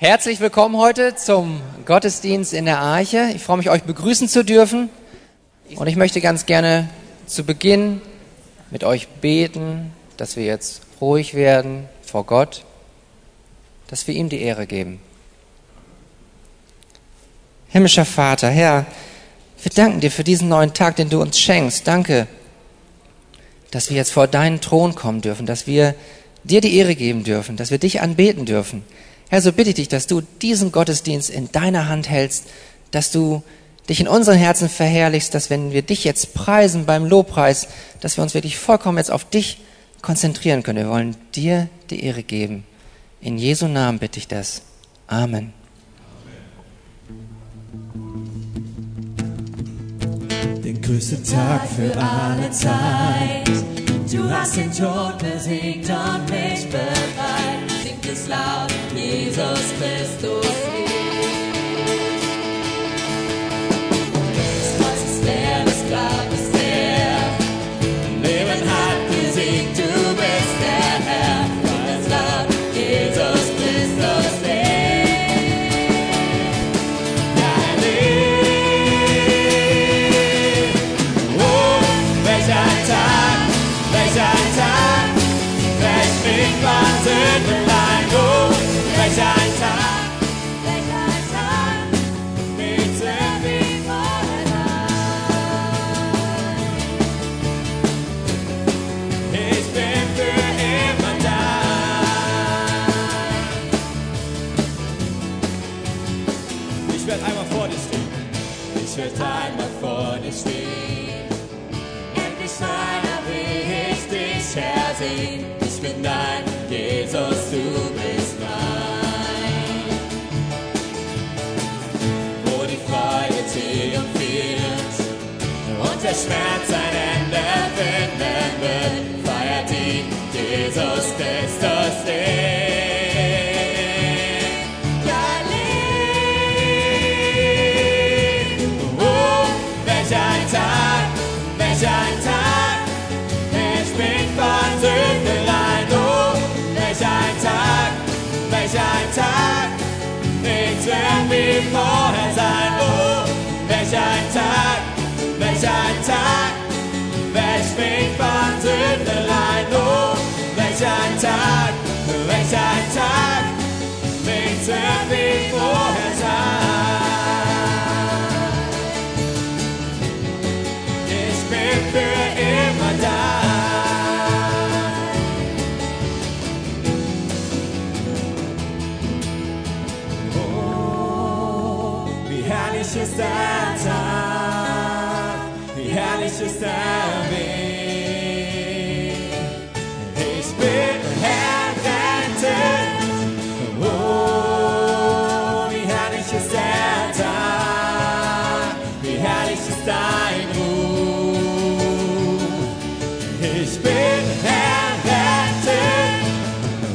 Herzlich willkommen heute zum Gottesdienst in der Arche. Ich freue mich, euch begrüßen zu dürfen. Und ich möchte ganz gerne zu Beginn mit euch beten, dass wir jetzt ruhig werden vor Gott, dass wir ihm die Ehre geben. Himmlischer Vater, Herr, wir danken dir für diesen neuen Tag, den du uns schenkst. Danke, dass wir jetzt vor deinen Thron kommen dürfen, dass wir dir die Ehre geben dürfen, dass wir dich anbeten dürfen. Herr, so bitte ich dich, dass du diesen Gottesdienst in deiner Hand hältst, dass du dich in unseren Herzen verherrlichst, dass wenn wir dich jetzt preisen beim Lobpreis, dass wir uns wirklich vollkommen jetzt auf dich konzentrieren können. Wir wollen dir die Ehre geben. In Jesu Namen bitte ich das. Amen. Der größte Tag für alle Zeit. Du hast den Tod besiegt und mich befreit. Gottes Lamm, Jesus Christus. Schmerz ein Ende finden wird, feiert ihn Jesus Christus lebt. Welch ein Tag, welch mich von Sünden rein. Oh, welch ein Tag, welch ein Tag, nichts wird wie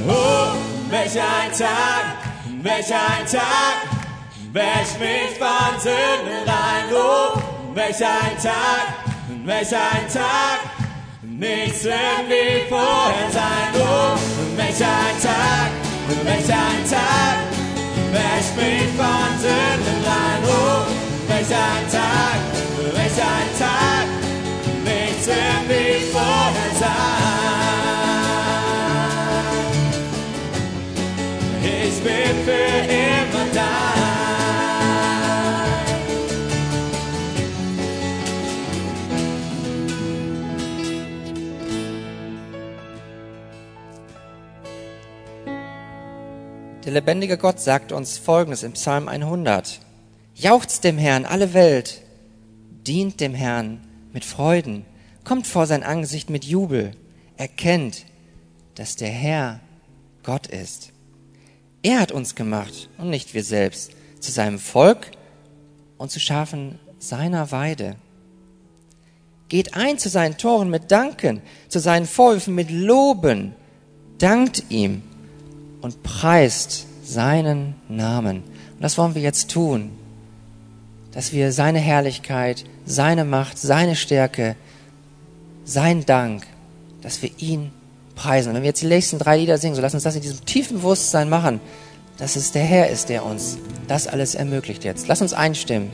Oh, welch ein Tag, welch ein Tag, welch mich von Sünden rein. Oh, welch ein Tag, welch ein Tag, nichts wird wie vorher sein. Oh, welch ein Tag, welch ein Tag, welch mich von Sünden? Rein. Oh, welch ein Tag, welch ein Tag, nichts wird wie vorher sein. Ich bin für immer Der lebendige Gott sagt uns Folgendes im Psalm 100. Jauchzt dem Herrn alle Welt, dient dem Herrn mit Freuden, kommt vor sein Angesicht mit Jubel, erkennt, dass der Herr Gott ist. Er hat uns gemacht und nicht wir selbst zu seinem Volk und zu Schafen seiner Weide. Geht ein zu seinen Toren mit Danken, zu seinen Vorhöfen mit Loben, dankt ihm und preist seinen Namen. Und das wollen wir jetzt tun, dass wir seine Herrlichkeit, seine Macht, seine Stärke, sein Dank, dass wir ihn preisen. Und wenn wir jetzt die nächsten drei Lieder singen, so lass uns das in diesem tiefen Bewusstsein machen, dass es der Herr ist, der uns das alles ermöglicht jetzt. Lass uns einstimmen.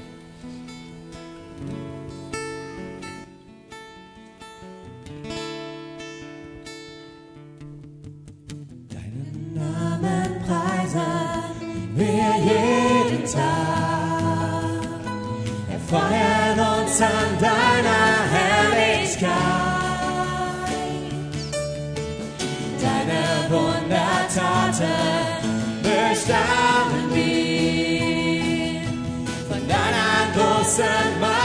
wir jeden Tag erfeuern uns an deiner Herrlichkeit. Deine Wundertaten bestaunen wir von deiner großen Macht.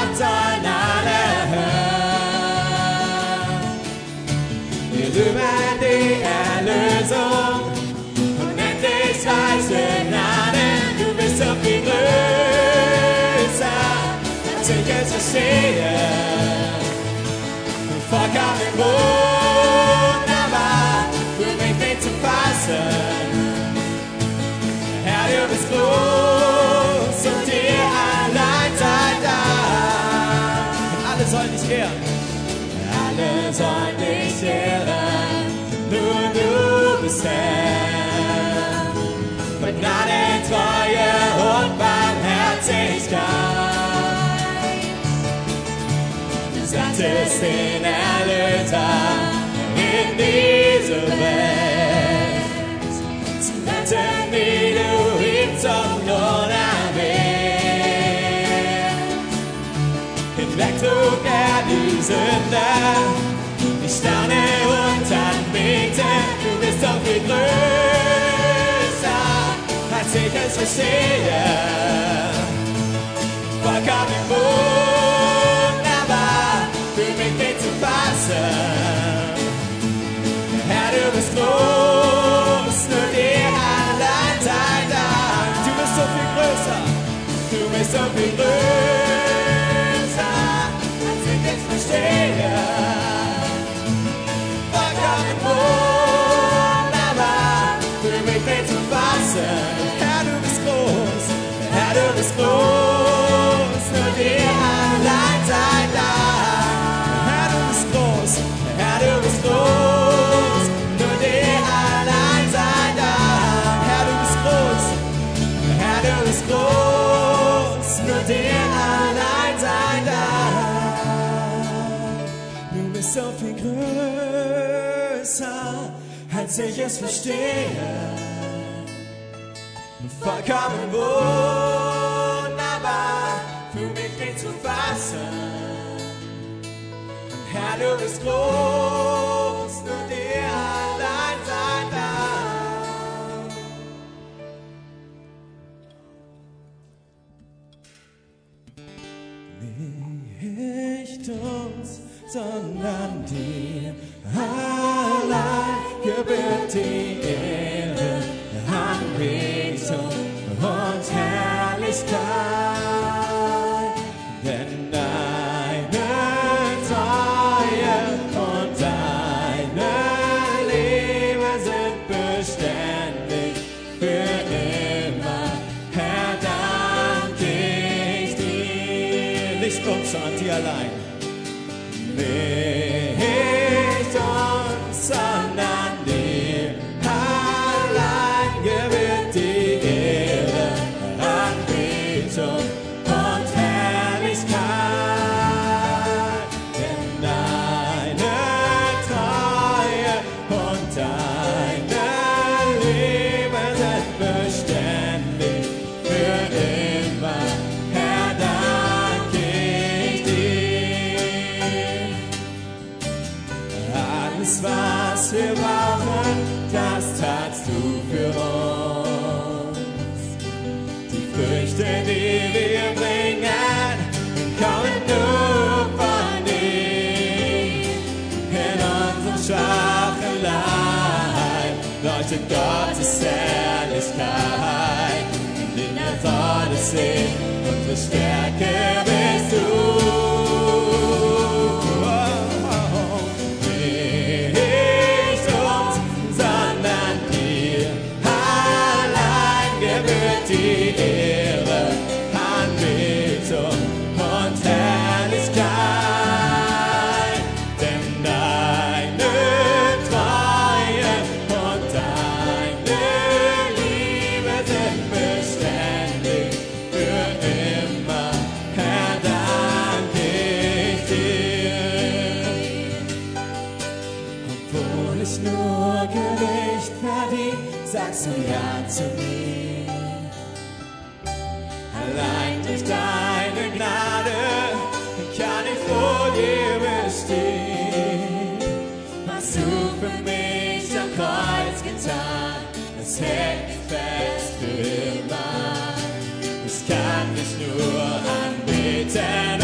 Jesus in aller time, in these events. So let me to him some Lord Amen. Im Lektor der Wiesende, ich staune und anbete, du bist doch viel größer, als ich es verstehe. Vollkommen wohl. als ich es verstehe. Vollkommen wunderbar, für mich nicht zu fassen. Herr, du bist groß. Sinn, unsere Stärke. Allein durch deine Gnade kann ich vor dir bestehen. Was du am Kreuz getan, das hält fest für immer. Ich kann dich nur anbeten.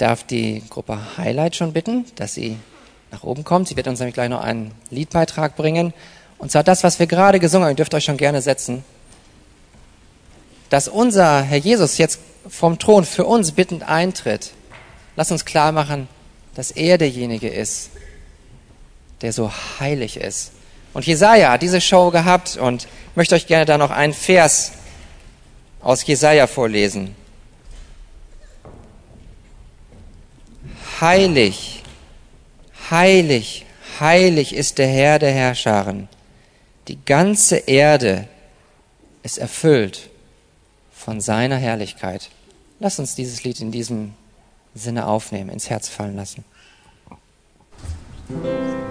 darf die Gruppe Highlight schon bitten, dass sie nach oben kommt. Sie wird uns nämlich gleich noch einen Liedbeitrag bringen. Und zwar das, was wir gerade gesungen haben. Ihr dürft euch schon gerne setzen. Dass unser Herr Jesus jetzt vom Thron für uns bittend eintritt. Lass uns klar machen, dass er derjenige ist, der so heilig ist. Und Jesaja hat diese Show gehabt und möchte euch gerne da noch einen Vers aus Jesaja vorlesen. Heilig, heilig, heilig ist der Herr der Herrscharen. Die ganze Erde ist erfüllt von seiner Herrlichkeit. Lass uns dieses Lied in diesem Sinne aufnehmen, ins Herz fallen lassen. Holy,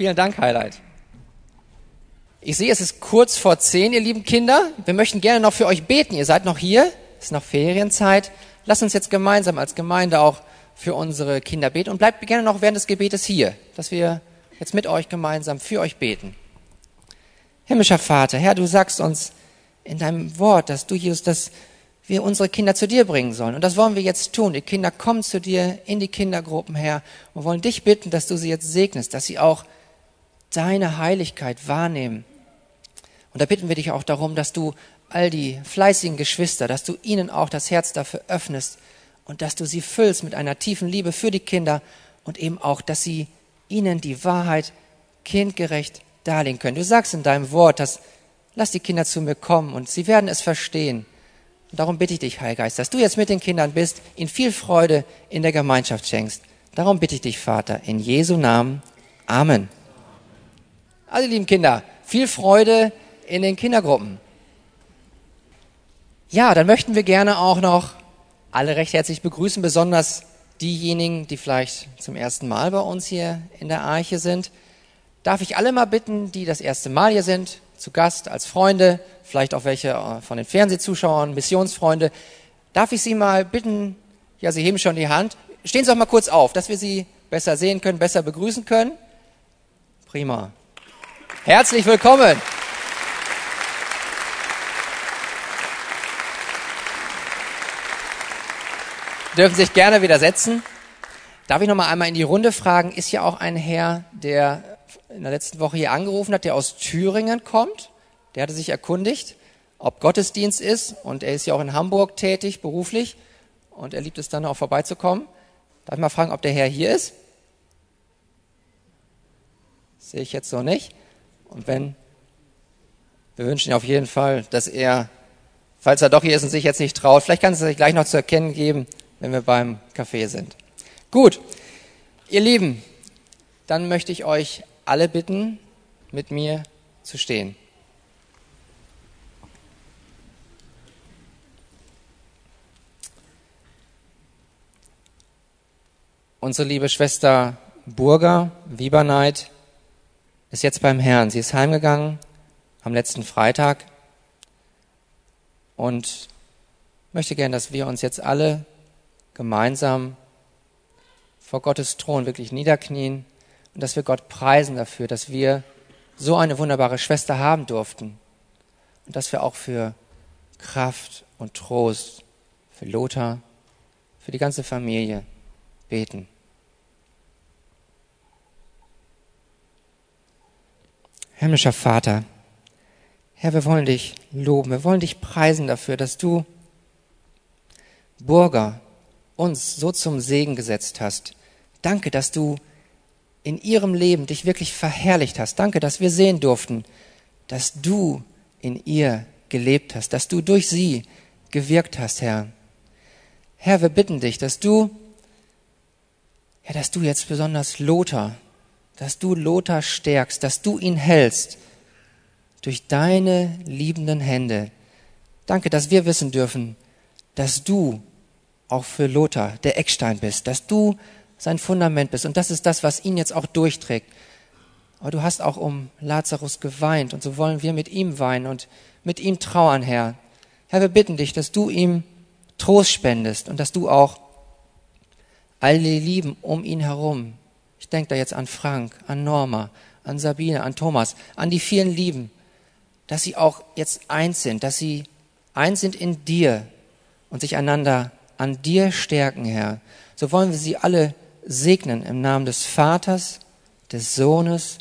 vielen Dank, Highlight. Ich sehe, es ist kurz vor zehn, ihr lieben Kinder. Wir möchten gerne noch für euch beten. Ihr seid noch hier, es ist noch Ferienzeit. Lasst uns jetzt gemeinsam als Gemeinde auch für unsere Kinder beten und bleibt gerne noch während des Gebetes hier, dass wir jetzt mit euch gemeinsam für euch beten. Himmlischer Vater, Herr, du sagst uns in deinem Wort, dass du, Jesus, dass wir unsere Kinder zu dir bringen sollen. Und das wollen wir jetzt tun. Die Kinder kommen zu dir in die Kindergruppen, Herr, und wollen dich bitten, dass du sie jetzt segnest, dass sie auch deine Heiligkeit wahrnehmen. Und da bitten wir dich auch darum, dass du all die fleißigen Geschwister, dass du ihnen auch das Herz dafür öffnest und dass du sie füllst mit einer tiefen Liebe für die Kinder und eben auch, dass sie ihnen die Wahrheit kindgerecht darlegen können. Du sagst in deinem Wort, dass lass die Kinder zu mir kommen und sie werden es verstehen. Und darum bitte ich dich, Heilgeist, dass du jetzt mit den Kindern bist, ihnen viel Freude in der Gemeinschaft schenkst. Darum bitte ich dich, Vater, in Jesu Namen. Amen. Also, lieben Kinder, viel Freude in den Kindergruppen. Ja, dann möchten wir gerne auch noch alle recht herzlich begrüßen, besonders diejenigen, die vielleicht zum ersten Mal bei uns hier in der Arche sind. Darf ich alle mal bitten, die das erste Mal hier sind, zu Gast, als Freunde, vielleicht auch welche äh, von den Fernsehzuschauern, Missionsfreunde, darf ich Sie mal bitten, ja, Sie heben schon die Hand, stehen Sie doch mal kurz auf, dass wir Sie besser sehen können, besser begrüßen können. Prima. Herzlich willkommen. Dürfen sich gerne wieder setzen. Darf ich noch mal einmal in die Runde fragen, ist ja auch ein Herr, der in der letzten Woche hier angerufen hat, der aus Thüringen kommt. Der hatte sich erkundigt, ob Gottesdienst ist und er ist ja auch in Hamburg tätig, beruflich und er liebt es dann auch vorbeizukommen. Darf ich mal fragen, ob der Herr hier ist? Sehe ich jetzt so nicht. Und wenn, wir wünschen auf jeden Fall, dass er, falls er doch hier ist und sich jetzt nicht traut, vielleicht kann es sich gleich noch zu erkennen geben, wenn wir beim Kaffee sind. Gut, ihr Lieben, dann möchte ich euch alle bitten, mit mir zu stehen. Unsere liebe Schwester Burger Wieberneid ist jetzt beim Herrn. Sie ist heimgegangen am letzten Freitag und möchte gern, dass wir uns jetzt alle gemeinsam vor Gottes Thron wirklich niederknien und dass wir Gott preisen dafür, dass wir so eine wunderbare Schwester haben durften und dass wir auch für Kraft und Trost für Lothar, für die ganze Familie beten. Himmlischer Vater, Herr, wir wollen dich loben, wir wollen dich preisen dafür, dass du Burger uns so zum Segen gesetzt hast. Danke, dass du in ihrem Leben dich wirklich verherrlicht hast. Danke, dass wir sehen durften, dass du in ihr gelebt hast, dass du durch sie gewirkt hast, Herr. Herr, wir bitten dich, dass du, ja, dass du jetzt besonders Lothar, dass du Lothar stärkst, dass du ihn hältst durch deine liebenden Hände. Danke, dass wir wissen dürfen, dass du auch für Lothar der Eckstein bist, dass du sein Fundament bist. Und das ist das, was ihn jetzt auch durchträgt. Aber du hast auch um Lazarus geweint und so wollen wir mit ihm weinen und mit ihm trauern, Herr. Herr, wir bitten dich, dass du ihm Trost spendest und dass du auch all die Lieben um ihn herum, ich denke da jetzt an Frank, an Norma, an Sabine, an Thomas, an die vielen Lieben, dass sie auch jetzt eins sind, dass sie eins sind in dir und sich einander an dir stärken, Herr. So wollen wir sie alle segnen im Namen des Vaters, des Sohnes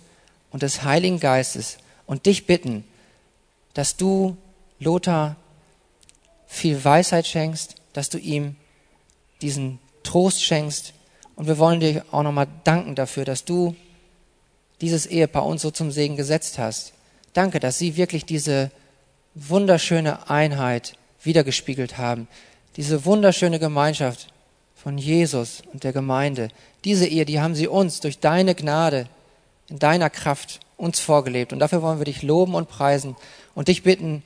und des Heiligen Geistes und dich bitten, dass du Lothar viel Weisheit schenkst, dass du ihm diesen Trost schenkst. Und wir wollen dir auch nochmal danken dafür, dass du dieses Ehepaar uns so zum Segen gesetzt hast. Danke, dass sie wirklich diese wunderschöne Einheit wiedergespiegelt haben, diese wunderschöne Gemeinschaft, von Jesus und der Gemeinde. Diese Ehe, die haben sie uns durch deine Gnade, in deiner Kraft uns vorgelebt. Und dafür wollen wir dich loben und preisen und dich bitten,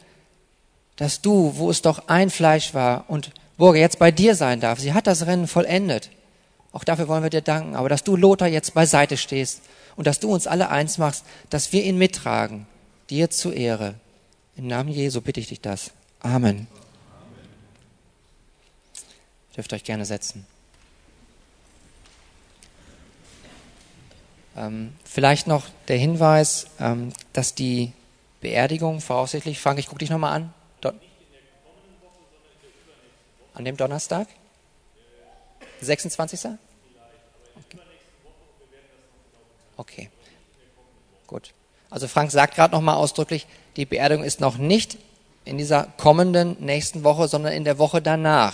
dass du, wo es doch ein Fleisch war und Burger jetzt bei dir sein darf, sie hat das Rennen vollendet. Auch dafür wollen wir dir danken. Aber dass du Lothar jetzt beiseite stehst und dass du uns alle eins machst, dass wir ihn mittragen, dir zur Ehre. Im Namen Jesu bitte ich dich das. Amen. Ihr dürft euch gerne setzen. Ähm, vielleicht noch der Hinweis, ähm, dass die Beerdigung voraussichtlich, Frank, ich gucke dich nochmal an. Don an dem Donnerstag? 26. Okay. okay. Gut. Also Frank sagt gerade nochmal ausdrücklich, die Beerdigung ist noch nicht in dieser kommenden nächsten Woche, sondern in der Woche danach.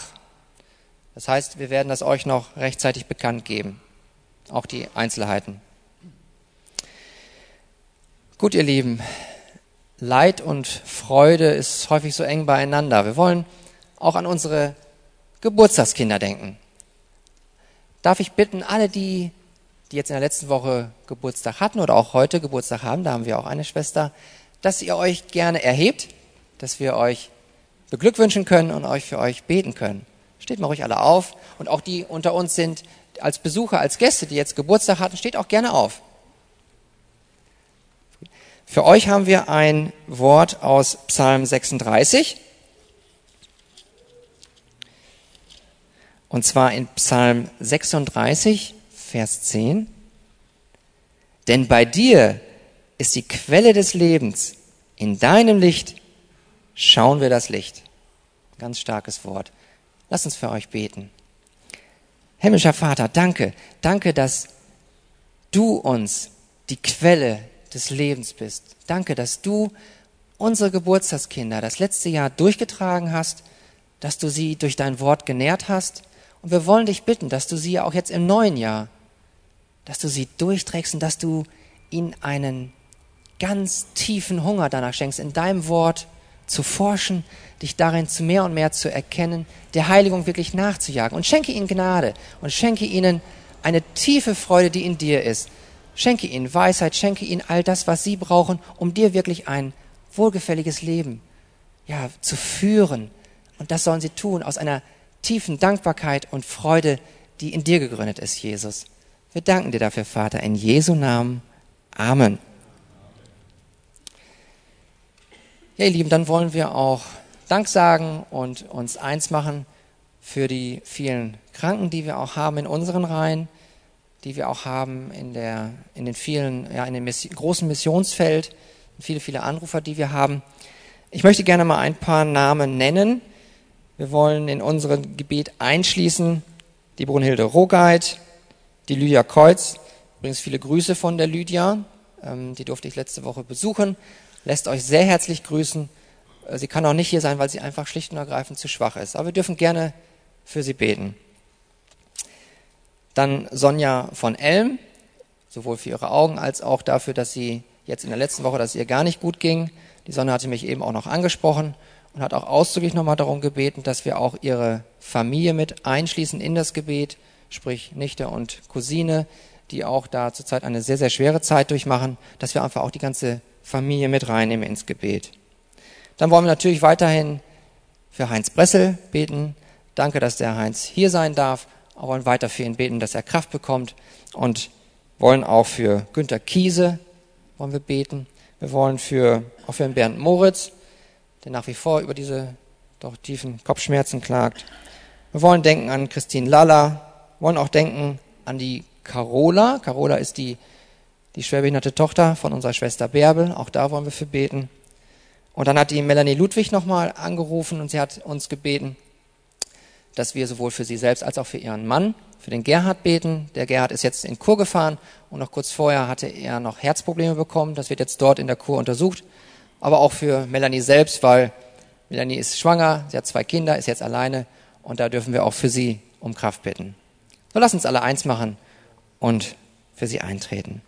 Das heißt, wir werden das euch noch rechtzeitig bekannt geben. Auch die Einzelheiten. Gut, ihr Lieben, Leid und Freude ist häufig so eng beieinander. Wir wollen auch an unsere Geburtstagskinder denken. Darf ich bitten, alle die, die jetzt in der letzten Woche Geburtstag hatten oder auch heute Geburtstag haben, da haben wir auch eine Schwester, dass ihr euch gerne erhebt, dass wir euch beglückwünschen können und euch für euch beten können. Steht mal ruhig alle auf und auch die unter uns sind als Besucher, als Gäste, die jetzt Geburtstag hatten, steht auch gerne auf. Für euch haben wir ein Wort aus Psalm 36. Und zwar in Psalm 36, Vers 10. Denn bei dir ist die Quelle des Lebens. In deinem Licht schauen wir das Licht. Ganz starkes Wort. Lass uns für euch beten. Himmlischer Vater, danke, danke, dass du uns die Quelle des Lebens bist. Danke, dass du unsere Geburtstagskinder das letzte Jahr durchgetragen hast, dass du sie durch dein Wort genährt hast. Und wir wollen dich bitten, dass du sie auch jetzt im neuen Jahr, dass du sie durchträgst und dass du ihnen einen ganz tiefen Hunger danach schenkst, in deinem Wort zu forschen, dich darin zu mehr und mehr zu erkennen, der Heiligung wirklich nachzujagen. Und schenke ihnen Gnade und schenke ihnen eine tiefe Freude, die in dir ist, Schenke ihnen Weisheit, schenke ihnen all das, was sie brauchen, um dir wirklich ein wohlgefälliges Leben ja, zu führen. Und das sollen sie tun aus einer tiefen Dankbarkeit und Freude, die in dir gegründet ist, Jesus. Wir danken dir dafür, Vater, in Jesu Namen. Amen. Ja, ihr Lieben, dann wollen wir auch Dank sagen und uns eins machen für die vielen Kranken, die wir auch haben in unseren Reihen die wir auch haben in, der, in den vielen, ja, in dem Mission, großen Missionsfeld, viele, viele Anrufer, die wir haben. Ich möchte gerne mal ein paar Namen nennen. Wir wollen in unserem Gebet einschließen die Brunhilde Rogeit, die Lydia Kreuz. Übrigens viele Grüße von der Lydia. Ähm, die durfte ich letzte Woche besuchen. Lässt euch sehr herzlich grüßen. Äh, sie kann auch nicht hier sein, weil sie einfach schlicht und ergreifend zu schwach ist. Aber wir dürfen gerne für sie beten. Dann Sonja von Elm, sowohl für ihre Augen als auch dafür, dass sie jetzt in der letzten Woche, dass es ihr gar nicht gut ging. Die Sonja hatte mich eben auch noch angesprochen und hat auch ausdrücklich nochmal darum gebeten, dass wir auch ihre Familie mit einschließen in das Gebet, sprich Nichte und Cousine, die auch da zurzeit eine sehr, sehr schwere Zeit durchmachen, dass wir einfach auch die ganze Familie mit reinnehmen ins Gebet. Dann wollen wir natürlich weiterhin für Heinz Bressel beten. Danke, dass der Heinz hier sein darf aber wollen weiter für ihn beten, dass er Kraft bekommt und wollen auch für Günter Kiese wollen wir beten. Wir wollen für, auch für Bernd Moritz, der nach wie vor über diese doch tiefen Kopfschmerzen klagt. Wir wollen denken an Christine Lalla, wollen auch denken an die Carola. Carola ist die, die schwerbehinderte Tochter von unserer Schwester Bärbel. Auch da wollen wir für beten. Und dann hat die Melanie Ludwig nochmal angerufen und sie hat uns gebeten, dass wir sowohl für sie selbst als auch für ihren Mann, für den Gerhard beten. Der Gerhard ist jetzt in Kur gefahren und noch kurz vorher hatte er noch Herzprobleme bekommen. Das wird jetzt dort in der Kur untersucht. Aber auch für Melanie selbst, weil Melanie ist schwanger, sie hat zwei Kinder, ist jetzt alleine und da dürfen wir auch für sie um Kraft bitten. So lass uns alle eins machen und für sie eintreten.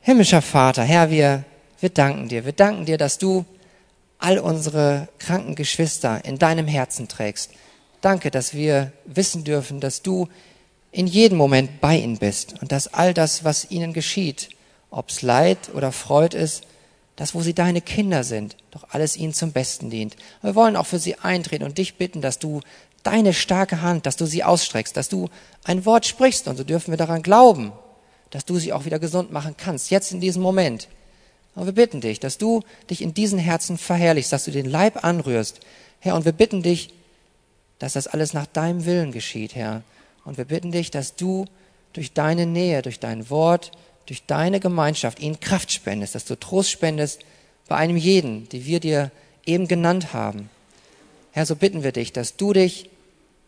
Himmlischer Vater, Herr, wir, wir danken dir. Wir danken dir, dass du all unsere kranken Geschwister in deinem Herzen trägst. Danke, dass wir wissen dürfen, dass du in jedem Moment bei ihnen bist und dass all das, was ihnen geschieht, ob's Leid oder Freud ist, das, wo sie deine Kinder sind, doch alles ihnen zum Besten dient. Wir wollen auch für sie eintreten und dich bitten, dass du deine starke Hand, dass du sie ausstreckst, dass du ein Wort sprichst und so dürfen wir daran glauben, dass du sie auch wieder gesund machen kannst, jetzt in diesem Moment. Und wir bitten dich, dass du dich in diesen Herzen verherrlichst, dass du den Leib anrührst. Herr, und wir bitten dich, dass das alles nach deinem Willen geschieht, Herr. Und wir bitten dich, dass du durch deine Nähe, durch dein Wort, durch deine Gemeinschaft ihnen Kraft spendest, dass du Trost spendest bei einem jeden, die wir dir eben genannt haben. Herr, so bitten wir dich, dass du dich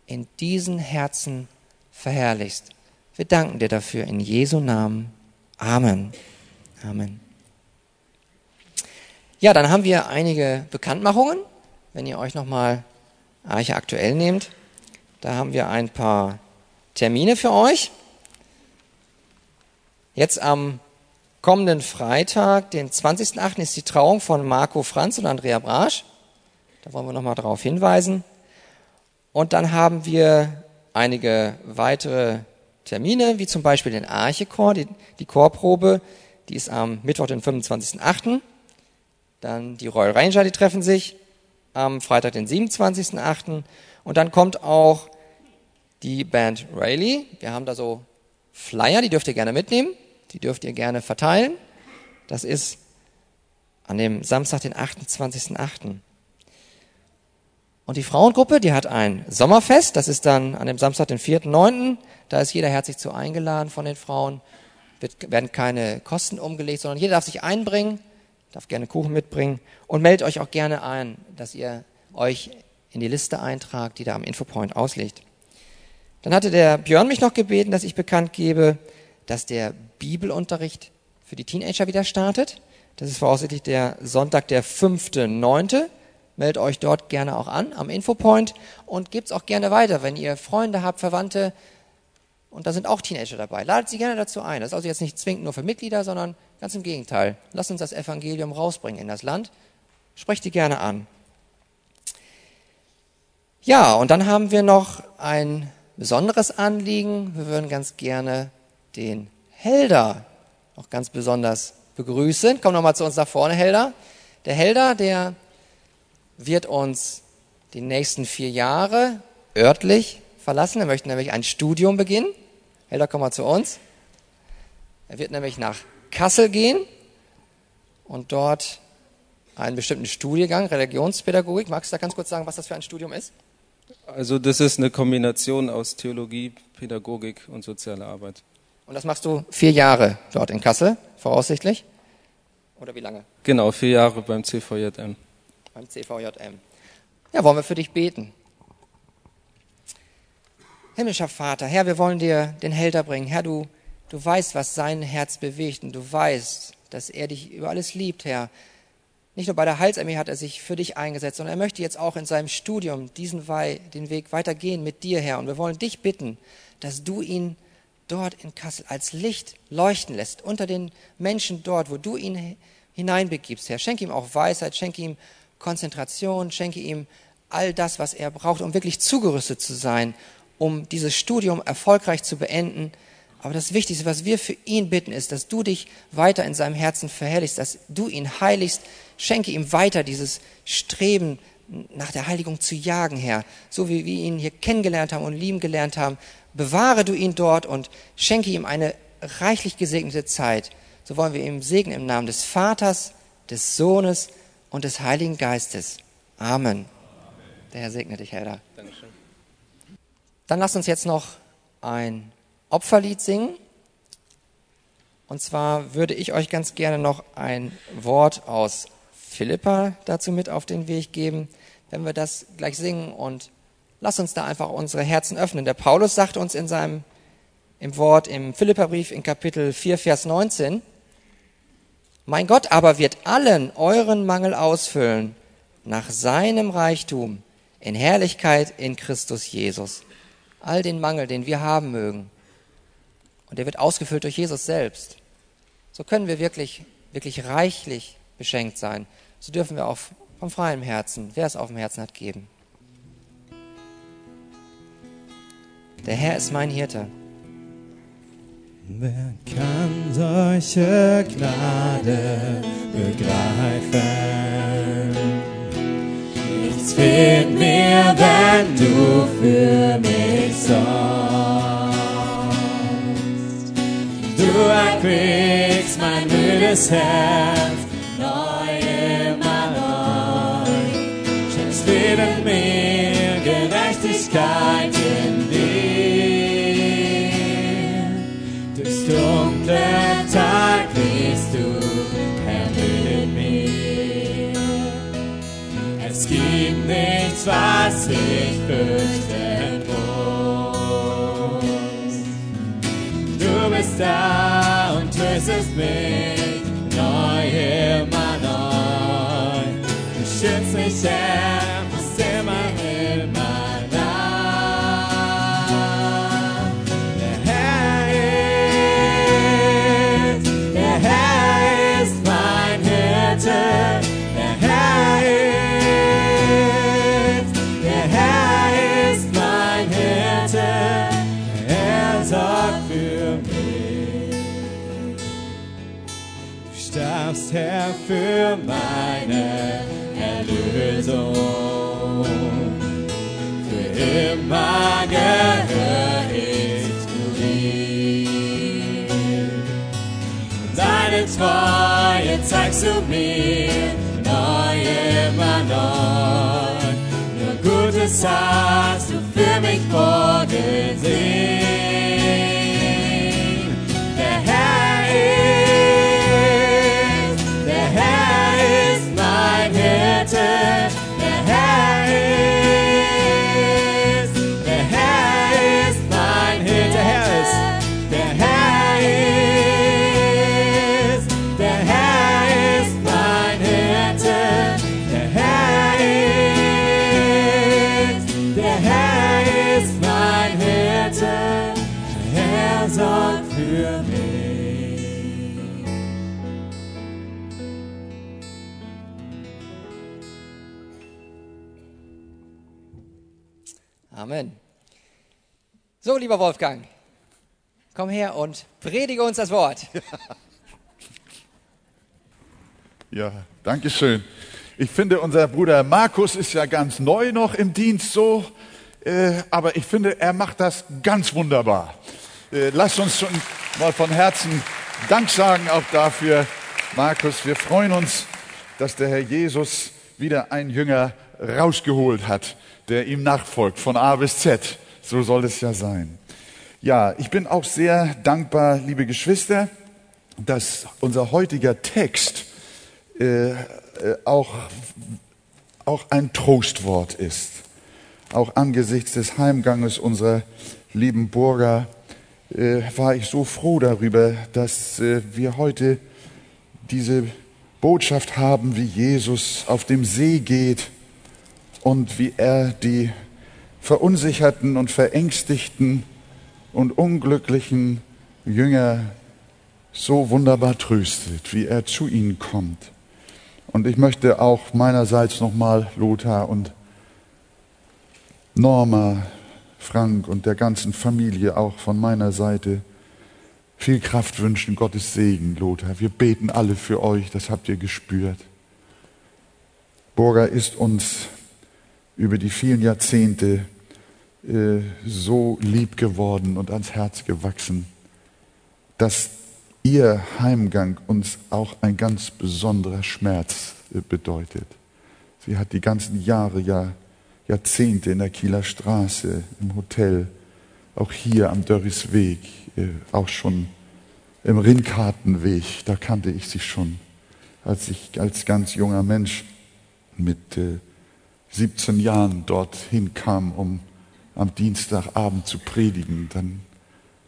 in diesen Herzen verherrlichst. Wir danken dir dafür in Jesu Namen. Amen. Amen. Ja, dann haben wir einige Bekanntmachungen. Wenn ihr euch nochmal Arche aktuell nehmt, da haben wir ein paar Termine für euch. Jetzt am kommenden Freitag, den 20.08. ist die Trauung von Marco Franz und Andrea Brasch. Da wollen wir nochmal darauf hinweisen. Und dann haben wir einige weitere Termine, wie zum Beispiel den Archechor, die, die Chorprobe, die ist am Mittwoch, den 25.08. Dann die Royal Ranger, die treffen sich am Freitag, den 27.08. Und dann kommt auch die Band Rayleigh. Wir haben da so Flyer, die dürft ihr gerne mitnehmen. Die dürft ihr gerne verteilen. Das ist an dem Samstag, den 28.08. Und die Frauengruppe, die hat ein Sommerfest. Das ist dann an dem Samstag, den 4.9. Da ist jeder herzlich zu eingeladen von den Frauen. Wird, werden keine Kosten umgelegt, sondern jeder darf sich einbringen darf gerne Kuchen mitbringen und meldet euch auch gerne ein, dass ihr euch in die Liste eintragt, die da am Infopoint ausliegt. Dann hatte der Björn mich noch gebeten, dass ich bekannt gebe, dass der Bibelunterricht für die Teenager wieder startet. Das ist voraussichtlich der Sonntag, der 5.9. Meldet euch dort gerne auch an am Infopoint und gebt's auch gerne weiter, wenn ihr Freunde habt, Verwandte, und da sind auch Teenager dabei. Ladet sie gerne dazu ein. Das ist also jetzt nicht zwingend nur für Mitglieder, sondern ganz im Gegenteil. Lasst uns das Evangelium rausbringen in das Land. Sprecht die gerne an. Ja, und dann haben wir noch ein besonderes Anliegen. Wir würden ganz gerne den Helder auch ganz besonders begrüßen. Komm nochmal zu uns nach vorne, Helder. Der Helder, der wird uns die nächsten vier Jahre örtlich verlassen. Er möchte nämlich ein Studium beginnen. Helder, komm mal zu uns. Er wird nämlich nach Kassel gehen und dort einen bestimmten Studiengang, Religionspädagogik. Magst du da ganz kurz sagen, was das für ein Studium ist? Also das ist eine Kombination aus Theologie, Pädagogik und soziale Arbeit. Und das machst du vier Jahre dort in Kassel, voraussichtlich? Oder wie lange? Genau, vier Jahre beim CVJM. Beim CVJM. Ja, wollen wir für dich beten? Himmlischer Vater, Herr, wir wollen dir den Helder bringen. Herr, du, du weißt, was sein Herz bewegt und du weißt, dass er dich über alles liebt, Herr. Nicht nur bei der Heilsarmee hat er sich für dich eingesetzt, sondern er möchte jetzt auch in seinem Studium diesen Wei den Weg weitergehen mit dir, Herr. Und wir wollen dich bitten, dass du ihn dort in Kassel als Licht leuchten lässt, unter den Menschen dort, wo du ihn hineinbegibst, Herr. Schenke ihm auch Weisheit, schenke ihm Konzentration, schenke ihm all das, was er braucht, um wirklich zugerüstet zu sein um dieses Studium erfolgreich zu beenden. Aber das Wichtigste, was wir für ihn bitten, ist, dass du dich weiter in seinem Herzen verherrlichst, dass du ihn heiligst. Schenke ihm weiter dieses Streben nach der Heiligung zu jagen, Herr. So wie wir ihn hier kennengelernt haben und lieben gelernt haben. Bewahre du ihn dort und schenke ihm eine reichlich gesegnete Zeit. So wollen wir ihm segnen im Namen des Vaters, des Sohnes und des Heiligen Geistes. Amen. Der Herr segne dich, Herr. Dankeschön. Dann lasst uns jetzt noch ein Opferlied singen. Und zwar würde ich euch ganz gerne noch ein Wort aus Philippa dazu mit auf den Weg geben, wenn wir das gleich singen und lasst uns da einfach unsere Herzen öffnen. Der Paulus sagt uns in seinem im Wort im Philipperbrief in Kapitel 4 Vers 19 Mein Gott aber wird allen euren Mangel ausfüllen nach seinem Reichtum in Herrlichkeit in Christus Jesus all den Mangel, den wir haben mögen. Und der wird ausgefüllt durch Jesus selbst. So können wir wirklich, wirklich reichlich beschenkt sein. So dürfen wir auch vom freien Herzen, wer es auf dem Herzen hat, geben. Der Herr ist mein Hirte. Wer kann solche Gnade begreifen? Nichts steht mir, wenn du für mich sorgst. Du erquickst mein müdes Herz, neu immer neu. Schenkst Leben mir, Gerechtigkeit Tag liest du, Herr, mit mir. Es gibt nichts, was ich fürchten muss. Du bist da und tröstest mich neu immer neu. Du schützt mich, Herr, Herr, für meine Erlösung. Für immer gehör ich zu dir. Deine Treue zeigst du mir neu immer neu. Nur Gutes hast du für mich vorgesehen. So, lieber Wolfgang, komm her und predige uns das Wort. Ja, danke schön. Ich finde, unser Bruder Markus ist ja ganz neu noch im Dienst so, äh, aber ich finde, er macht das ganz wunderbar. Äh, lasst uns schon mal von Herzen Dank sagen auch dafür, Markus. Wir freuen uns, dass der Herr Jesus wieder einen Jünger rausgeholt hat, der ihm nachfolgt, von A bis Z. So soll es ja sein. Ja, ich bin auch sehr dankbar, liebe Geschwister, dass unser heutiger Text äh, äh, auch, auch ein Trostwort ist. Auch angesichts des Heimganges unserer lieben Burger äh, war ich so froh darüber, dass äh, wir heute diese Botschaft haben, wie Jesus auf dem See geht und wie er die verunsicherten und verängstigten und unglücklichen Jünger so wunderbar tröstet, wie er zu ihnen kommt. Und ich möchte auch meinerseits nochmal Lothar und Norma, Frank und der ganzen Familie auch von meiner Seite viel Kraft wünschen, Gottes Segen, Lothar. Wir beten alle für euch, das habt ihr gespürt. Burger ist uns über die vielen Jahrzehnte äh, so lieb geworden und ans Herz gewachsen, dass ihr Heimgang uns auch ein ganz besonderer Schmerz äh, bedeutet. Sie hat die ganzen Jahre, ja Jahrzehnte in der Kieler Straße, im Hotel, auch hier am Dörris Weg, äh, auch schon im Rinkartenweg, da kannte ich sie schon, als ich als ganz junger Mensch mit äh, 17 Jahren dorthin kam, um am Dienstagabend zu predigen, dann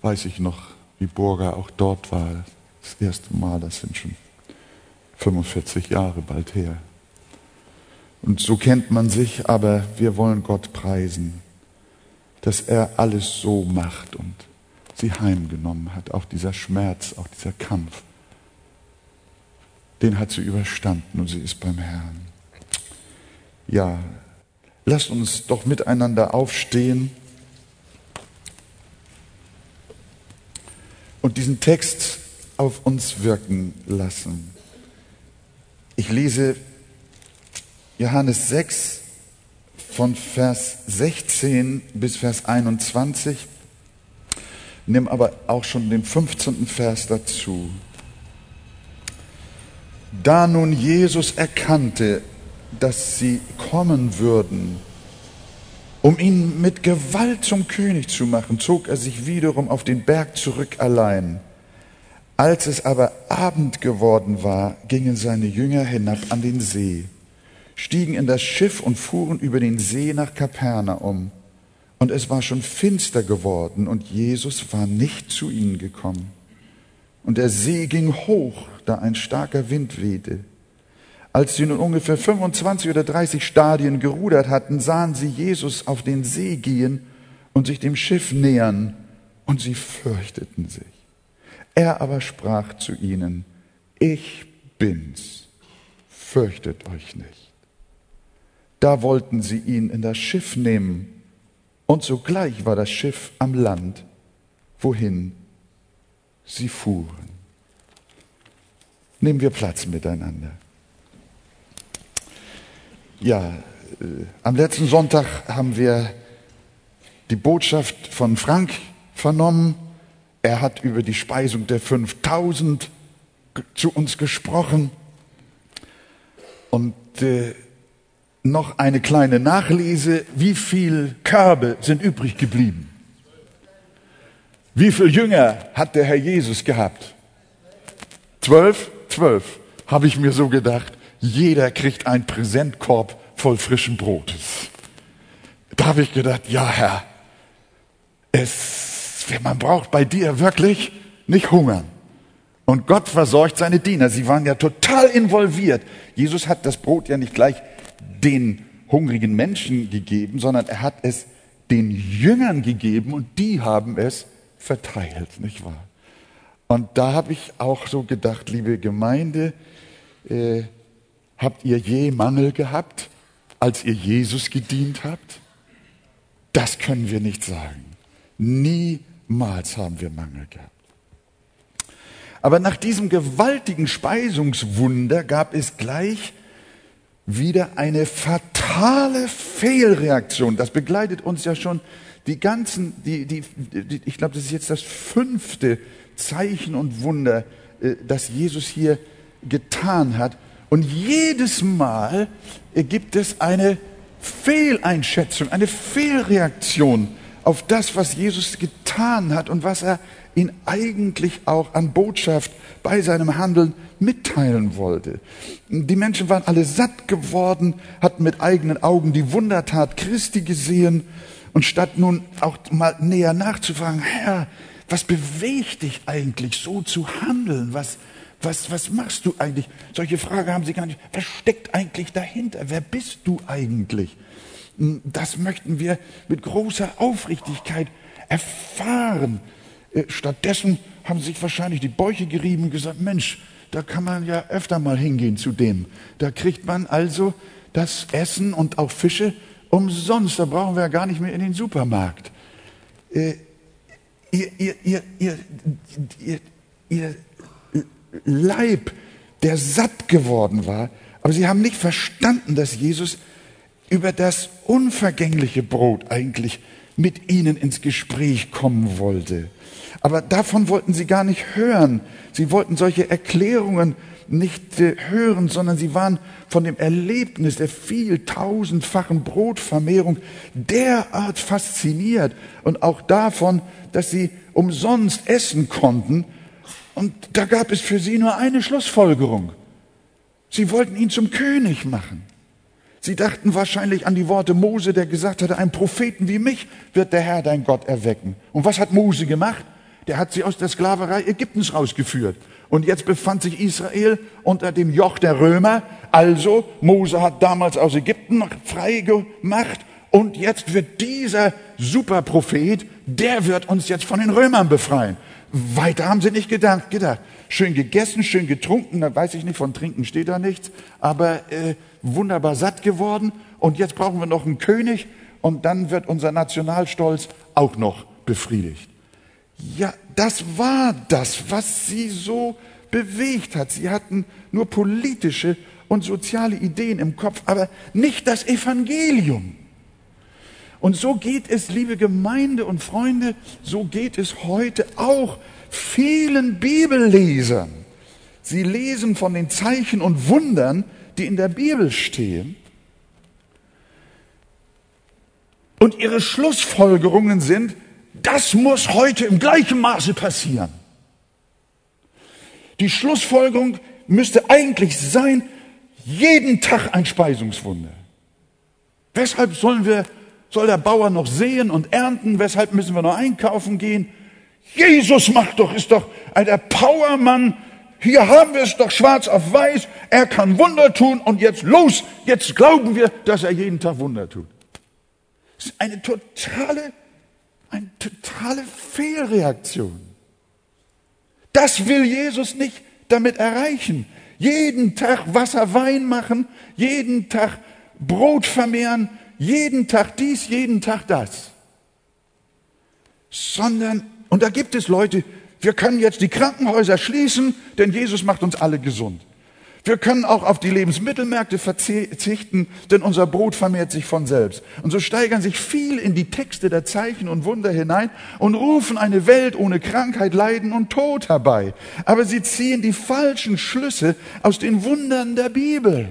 weiß ich noch, wie Burger auch dort war. Das erste Mal, das sind schon 45 Jahre bald her. Und so kennt man sich, aber wir wollen Gott preisen, dass er alles so macht und sie heimgenommen hat. Auch dieser Schmerz, auch dieser Kampf, den hat sie überstanden und sie ist beim Herrn. Ja, lasst uns doch miteinander aufstehen und diesen Text auf uns wirken lassen. Ich lese Johannes 6, von Vers 16 bis Vers 21. Nimm aber auch schon den 15. Vers dazu. Da nun Jesus erkannte, dass sie kommen würden, um ihn mit Gewalt zum König zu machen, zog er sich wiederum auf den Berg zurück allein. Als es aber Abend geworden war, gingen seine Jünger hinab an den See, stiegen in das Schiff und fuhren über den See nach Kapernaum. Und es war schon finster geworden und Jesus war nicht zu ihnen gekommen. Und der See ging hoch, da ein starker Wind wehte. Als sie nun ungefähr 25 oder 30 Stadien gerudert hatten, sahen sie Jesus auf den See gehen und sich dem Schiff nähern, und sie fürchteten sich. Er aber sprach zu ihnen, ich bin's, fürchtet euch nicht. Da wollten sie ihn in das Schiff nehmen, und sogleich war das Schiff am Land, wohin sie fuhren. Nehmen wir Platz miteinander. Ja, äh, am letzten Sonntag haben wir die Botschaft von Frank vernommen. Er hat über die Speisung der 5000 zu uns gesprochen. Und äh, noch eine kleine Nachlese. Wie viel Körbe sind übrig geblieben? Wie viele Jünger hat der Herr Jesus gehabt? Zwölf? Zwölf, habe ich mir so gedacht. Jeder kriegt einen Präsentkorb voll frischen Brotes. Da habe ich gedacht, ja Herr, es, man braucht bei dir wirklich nicht hungern. Und Gott versorgt seine Diener. Sie waren ja total involviert. Jesus hat das Brot ja nicht gleich den hungrigen Menschen gegeben, sondern er hat es den Jüngern gegeben und die haben es verteilt, nicht wahr? Und da habe ich auch so gedacht, liebe Gemeinde, äh, Habt ihr je Mangel gehabt, als ihr Jesus gedient habt? Das können wir nicht sagen. Niemals haben wir Mangel gehabt. Aber nach diesem gewaltigen Speisungswunder gab es gleich wieder eine fatale Fehlreaktion. Das begleitet uns ja schon die ganzen, die, die, die ich glaube, das ist jetzt das fünfte Zeichen und Wunder, äh, das Jesus hier getan hat. Und jedes Mal gibt es eine Fehleinschätzung, eine Fehlreaktion auf das, was Jesus getan hat und was er ihn eigentlich auch an Botschaft bei seinem Handeln mitteilen wollte. Die Menschen waren alle satt geworden, hatten mit eigenen Augen die Wundertat Christi gesehen und statt nun auch mal näher nachzufragen, Herr, was bewegt dich eigentlich so zu handeln? Was, was, was machst du eigentlich? Solche Fragen haben sie gar nicht. Was steckt eigentlich dahinter? Wer bist du eigentlich? Hm, das möchten wir mit großer Aufrichtigkeit erfahren. Äh, stattdessen haben sich wahrscheinlich die Bäuche gerieben und gesagt, Mensch, da kann man ja öfter mal hingehen zu dem. Da kriegt man also das Essen und auch Fische umsonst. Da brauchen wir ja gar nicht mehr in den Supermarkt. Äh, ihr, ihr, ihr, ihr, ihr, ihr Leib, der satt geworden war. Aber sie haben nicht verstanden, dass Jesus über das unvergängliche Brot eigentlich mit ihnen ins Gespräch kommen wollte. Aber davon wollten sie gar nicht hören. Sie wollten solche Erklärungen nicht äh, hören, sondern sie waren von dem Erlebnis der vieltausendfachen Brotvermehrung derart fasziniert und auch davon, dass sie umsonst essen konnten und da gab es für sie nur eine Schlussfolgerung. Sie wollten ihn zum König machen. Sie dachten wahrscheinlich an die Worte Mose, der gesagt hatte, einen Propheten wie mich wird der Herr dein Gott erwecken. Und was hat Mose gemacht? Der hat sie aus der Sklaverei Ägyptens rausgeführt. Und jetzt befand sich Israel unter dem Joch der Römer. Also, Mose hat damals aus Ägypten frei gemacht. Und jetzt wird dieser Superprophet, der wird uns jetzt von den Römern befreien. Weiter haben sie nicht gedacht. gedacht. Schön gegessen, schön getrunken, da weiß ich nicht, von Trinken steht da nichts, aber äh, wunderbar satt geworden. Und jetzt brauchen wir noch einen König und dann wird unser Nationalstolz auch noch befriedigt. Ja, das war das, was sie so bewegt hat. Sie hatten nur politische und soziale Ideen im Kopf, aber nicht das Evangelium. Und so geht es, liebe Gemeinde und Freunde, so geht es heute auch vielen Bibellesern. Sie lesen von den Zeichen und Wundern, die in der Bibel stehen. Und ihre Schlussfolgerungen sind, das muss heute im gleichen Maße passieren. Die Schlussfolgerung müsste eigentlich sein, jeden Tag ein Speisungswunder. Weshalb sollen wir, soll der Bauer noch sehen und ernten? Weshalb müssen wir noch einkaufen gehen? Jesus macht doch, ist doch der Powermann. Hier haben wir es doch schwarz auf weiß. Er kann Wunder tun und jetzt los. Jetzt glauben wir, dass er jeden Tag Wunder tut. Das ist eine totale, eine totale Fehlreaktion. Das will Jesus nicht damit erreichen. Jeden Tag Wasser Wein machen, jeden Tag Brot vermehren, jeden Tag dies, jeden Tag das. Sondern, und da gibt es Leute, wir können jetzt die Krankenhäuser schließen, denn Jesus macht uns alle gesund. Wir können auch auf die Lebensmittelmärkte verzichten, denn unser Brot vermehrt sich von selbst. Und so steigern sich viel in die Texte der Zeichen und Wunder hinein und rufen eine Welt ohne Krankheit, Leiden und Tod herbei. Aber sie ziehen die falschen Schlüsse aus den Wundern der Bibel.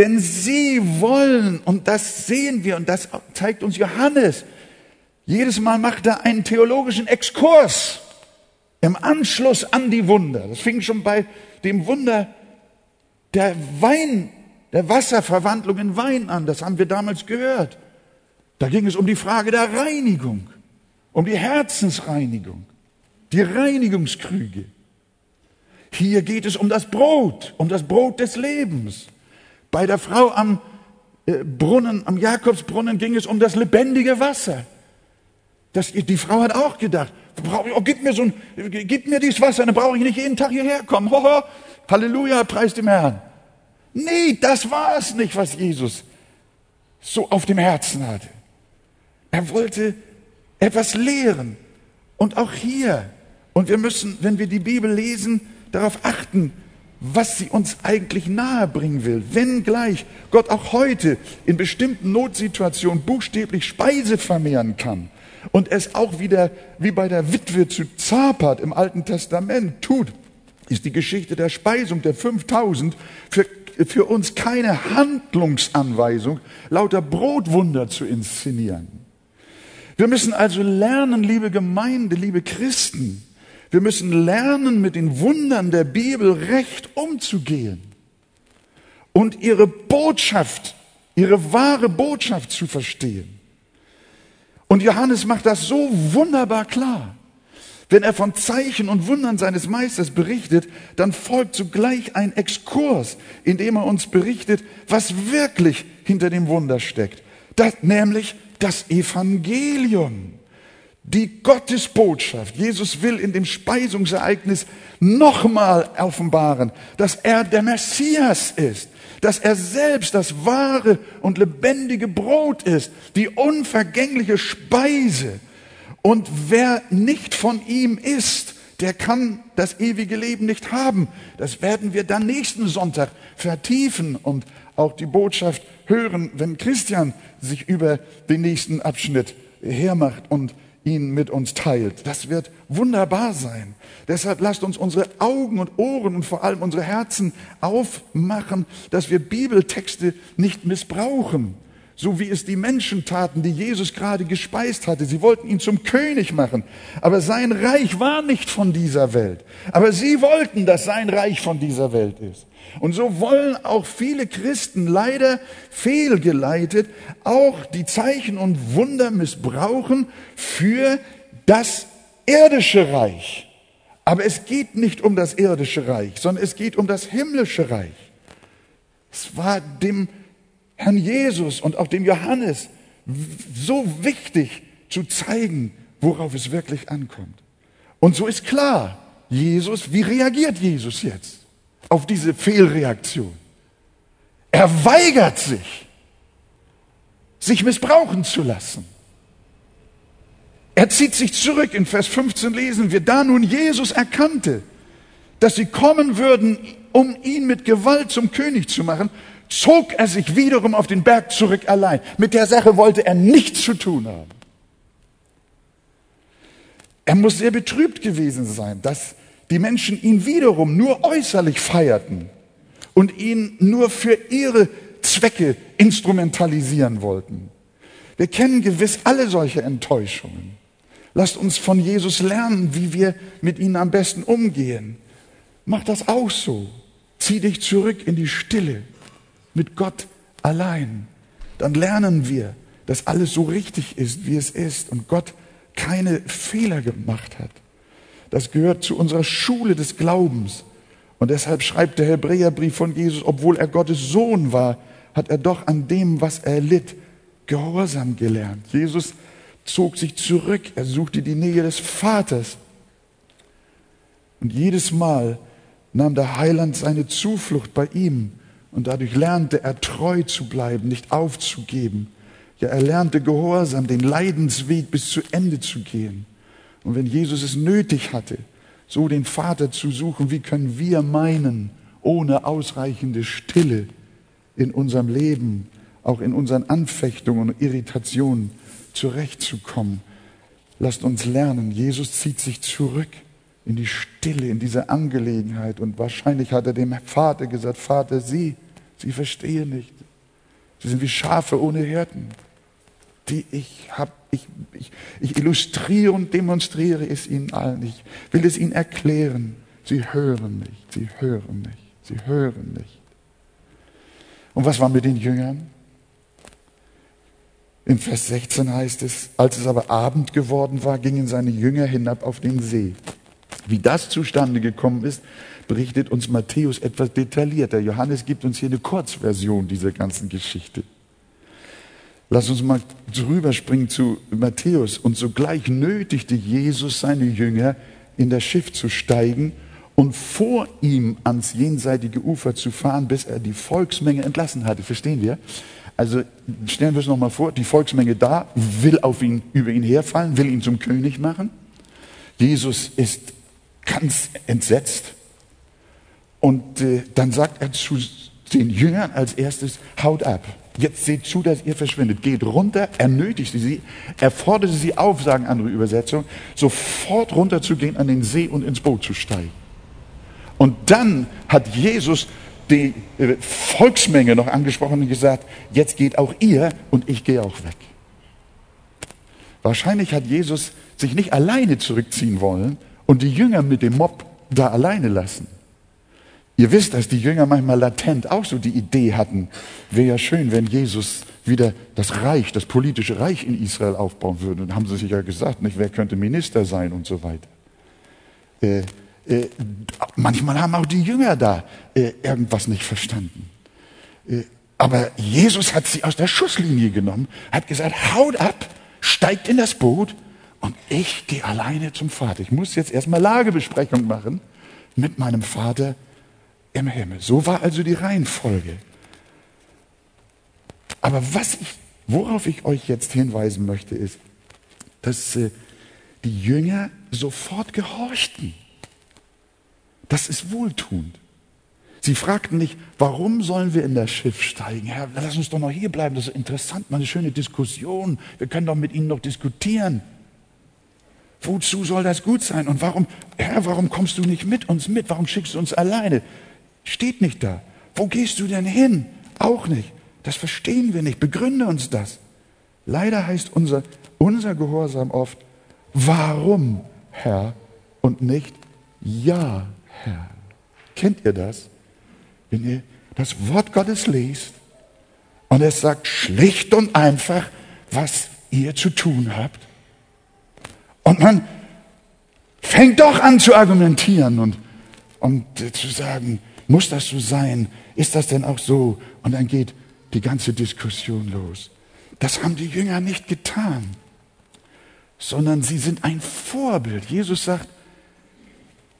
Denn sie wollen, und das sehen wir, und das zeigt uns Johannes, jedes Mal macht er einen theologischen Exkurs im Anschluss an die Wunder, das fing schon bei dem Wunder der Wein, der Wasserverwandlung in Wein an, das haben wir damals gehört. Da ging es um die Frage der Reinigung, um die Herzensreinigung, die Reinigungskrüge. Hier geht es um das Brot, um das Brot des Lebens. Bei der Frau am äh, Brunnen, am Jakobsbrunnen ging es um das lebendige Wasser. Das, die Frau hat auch gedacht, oh, gib mir so ein, gib mir dieses Wasser, dann brauche ich nicht jeden Tag hierher kommen. Hoho, Halleluja, preis dem Herrn. Nee, das war es nicht, was Jesus so auf dem Herzen hatte. Er wollte etwas lehren. Und auch hier. Und wir müssen, wenn wir die Bibel lesen, darauf achten, was sie uns eigentlich nahebringen will. Wenn gleich Gott auch heute in bestimmten Notsituationen buchstäblich Speise vermehren kann, und es auch wieder wie bei der Witwe zu Zapat im Alten Testament tut, ist die Geschichte der Speisung der 5000 für, für uns keine Handlungsanweisung, lauter Brotwunder zu inszenieren. Wir müssen also lernen, liebe Gemeinde, liebe Christen, wir müssen lernen, mit den Wundern der Bibel recht umzugehen und ihre Botschaft, ihre wahre Botschaft zu verstehen. Und Johannes macht das so wunderbar klar. Wenn er von Zeichen und Wundern seines Meisters berichtet, dann folgt zugleich ein Exkurs, in dem er uns berichtet, was wirklich hinter dem Wunder steckt. Das, nämlich das Evangelium, die Gottesbotschaft. Jesus will in dem Speisungsereignis nochmal offenbaren, dass er der Messias ist, dass er selbst das wahre und lebendige Brot ist, die unvergängliche Speise. Und wer nicht von ihm ist, der kann das ewige Leben nicht haben. Das werden wir dann nächsten Sonntag vertiefen und auch die Botschaft hören, wenn Christian sich über den nächsten Abschnitt hermacht und ihn mit uns teilt. Das wird wunderbar sein. Deshalb lasst uns unsere Augen und Ohren und vor allem unsere Herzen aufmachen, dass wir Bibeltexte nicht missbrauchen, so wie es die Menschen taten, die Jesus gerade gespeist hatte. Sie wollten ihn zum König machen, aber sein Reich war nicht von dieser Welt. Aber sie wollten, dass sein Reich von dieser Welt ist. Und so wollen auch viele Christen leider fehlgeleitet auch die Zeichen und Wunder missbrauchen für das irdische Reich. Aber es geht nicht um das irdische Reich, sondern es geht um das himmlische Reich. Es war dem Herrn Jesus und auch dem Johannes so wichtig zu zeigen, worauf es wirklich ankommt. Und so ist klar, Jesus, wie reagiert Jesus jetzt? Auf diese Fehlreaktion. Er weigert sich, sich missbrauchen zu lassen. Er zieht sich zurück. In Vers 15 lesen wir, da nun Jesus erkannte, dass sie kommen würden, um ihn mit Gewalt zum König zu machen, zog er sich wiederum auf den Berg zurück allein. Mit der Sache wollte er nichts zu tun haben. Er muss sehr betrübt gewesen sein, dass die Menschen ihn wiederum nur äußerlich feierten und ihn nur für ihre Zwecke instrumentalisieren wollten. Wir kennen gewiss alle solche Enttäuschungen. Lasst uns von Jesus lernen, wie wir mit ihnen am besten umgehen. Mach das auch so. Zieh dich zurück in die Stille mit Gott allein. Dann lernen wir, dass alles so richtig ist, wie es ist und Gott keine Fehler gemacht hat. Das gehört zu unserer Schule des Glaubens. Und deshalb schreibt der Hebräerbrief von Jesus, obwohl er Gottes Sohn war, hat er doch an dem, was er litt, Gehorsam gelernt. Jesus zog sich zurück, er suchte die Nähe des Vaters. Und jedes Mal nahm der Heiland seine Zuflucht bei ihm und dadurch lernte er treu zu bleiben, nicht aufzugeben. Ja, er lernte Gehorsam, den Leidensweg bis zu Ende zu gehen. Und wenn Jesus es nötig hatte, so den Vater zu suchen, wie können wir meinen, ohne ausreichende Stille in unserem Leben, auch in unseren Anfechtungen und Irritationen zurechtzukommen? Lasst uns lernen, Jesus zieht sich zurück in die Stille, in diese Angelegenheit. Und wahrscheinlich hat er dem Vater gesagt, Vater, Sie, Sie verstehen nicht. Sie sind wie Schafe ohne Hirten die ich habe. Ich, ich, ich illustriere und demonstriere es ihnen allen. Ich will es ihnen erklären. Sie hören nicht, sie hören nicht, sie hören nicht. Und was war mit den Jüngern? In Vers 16 heißt es, als es aber Abend geworden war, gingen seine Jünger hinab auf den See. Wie das zustande gekommen ist, berichtet uns Matthäus etwas detaillierter. Johannes gibt uns hier eine Kurzversion dieser ganzen Geschichte. Lass uns mal rüberspringen zu Matthäus. Und sogleich nötigte Jesus seine Jünger, in das Schiff zu steigen und vor ihm ans jenseitige Ufer zu fahren, bis er die Volksmenge entlassen hatte. Verstehen wir? Also stellen wir es nochmal vor, die Volksmenge da, will auf ihn, über ihn herfallen, will ihn zum König machen. Jesus ist ganz entsetzt. Und äh, dann sagt er zu den Jüngern als erstes, haut ab. Jetzt seht zu, dass ihr verschwindet. Geht runter, er nötigte sie, er forderte sie auf, sagen andere Übersetzungen, sofort runterzugehen an den See und ins Boot zu steigen. Und dann hat Jesus die äh, Volksmenge noch angesprochen und gesagt, jetzt geht auch ihr und ich gehe auch weg. Wahrscheinlich hat Jesus sich nicht alleine zurückziehen wollen und die Jünger mit dem Mob da alleine lassen. Ihr wisst, dass die Jünger manchmal latent auch so die Idee hatten, wäre ja schön, wenn Jesus wieder das Reich, das politische Reich in Israel aufbauen würde. Und haben sie sich ja gesagt, nicht, wer könnte Minister sein und so weiter. Äh, äh, manchmal haben auch die Jünger da äh, irgendwas nicht verstanden. Äh, aber Jesus hat sie aus der Schusslinie genommen, hat gesagt, haut ab, steigt in das Boot und ich gehe alleine zum Vater. Ich muss jetzt erstmal Lagebesprechung machen mit meinem Vater im Himmel. So war also die Reihenfolge. Aber was worauf ich euch jetzt hinweisen möchte, ist, dass äh, die Jünger sofort gehorchten. Das ist wohltuend. Sie fragten nicht, warum sollen wir in das Schiff steigen? Herr, lass uns doch noch hier bleiben, das ist interessant, mal eine schöne Diskussion. Wir können doch mit Ihnen noch diskutieren. Wozu soll das gut sein? Und warum, Herr, warum kommst du nicht mit uns mit? Warum schickst du uns alleine? Steht nicht da. Wo gehst du denn hin? Auch nicht. Das verstehen wir nicht. Begründe uns das. Leider heißt unser, unser Gehorsam oft, warum, Herr, und nicht ja, Herr. Kennt ihr das? Wenn ihr das Wort Gottes liest und es sagt schlicht und einfach, was ihr zu tun habt. Und man fängt doch an zu argumentieren und, und zu sagen, muss das so sein? Ist das denn auch so? Und dann geht die ganze Diskussion los. Das haben die Jünger nicht getan, sondern sie sind ein Vorbild. Jesus sagt,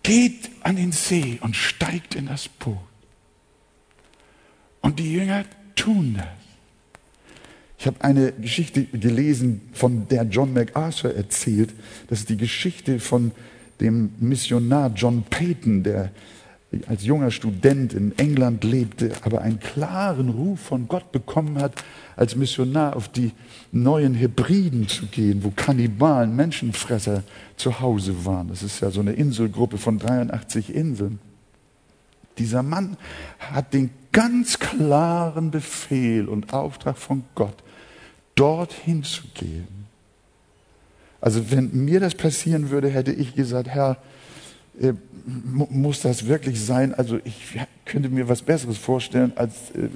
geht an den See und steigt in das Boot. Und die Jünger tun das. Ich habe eine Geschichte gelesen, von der John MacArthur erzählt. Das ist die Geschichte von dem Missionar John Payton, der als junger Student in England lebte, aber einen klaren Ruf von Gott bekommen hat, als Missionar auf die neuen Hebriden zu gehen, wo Kannibalen, Menschenfresser zu Hause waren. Das ist ja so eine Inselgruppe von 83 Inseln. Dieser Mann hat den ganz klaren Befehl und Auftrag von Gott, dorthin zu gehen. Also wenn mir das passieren würde, hätte ich gesagt, Herr, äh, muss das wirklich sein? Also ich könnte mir was Besseres vorstellen, als äh,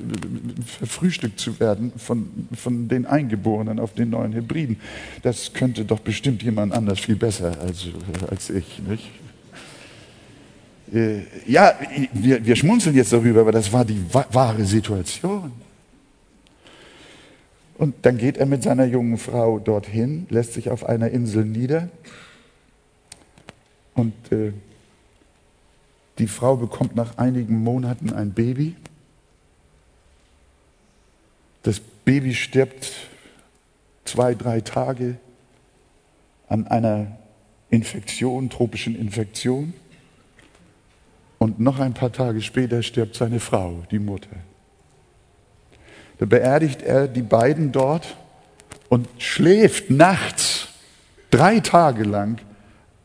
verfrühstückt zu werden von, von den Eingeborenen auf den neuen Hybriden. Das könnte doch bestimmt jemand anders viel besser als, als ich. Nicht? Äh, ja, wir, wir schmunzeln jetzt darüber, aber das war die wahre Situation. Und dann geht er mit seiner jungen Frau dorthin, lässt sich auf einer Insel nieder und äh, die Frau bekommt nach einigen Monaten ein Baby. Das Baby stirbt zwei, drei Tage an einer Infektion, tropischen Infektion. Und noch ein paar Tage später stirbt seine Frau, die Mutter. Da beerdigt er die beiden dort und schläft nachts drei Tage lang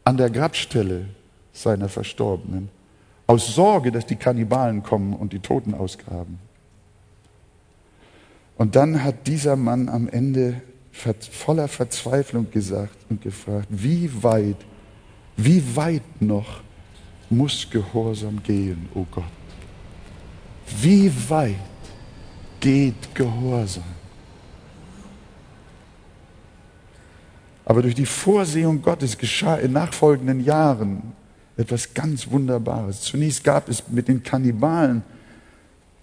an der Grabstelle seiner Verstorbenen aus Sorge, dass die Kannibalen kommen und die Toten ausgraben. Und dann hat dieser Mann am Ende voller Verzweiflung gesagt und gefragt, wie weit, wie weit noch muss Gehorsam gehen, o oh Gott? Wie weit geht Gehorsam? Aber durch die Vorsehung Gottes geschah in nachfolgenden Jahren etwas ganz Wunderbares. Zunächst gab es mit den Kannibalen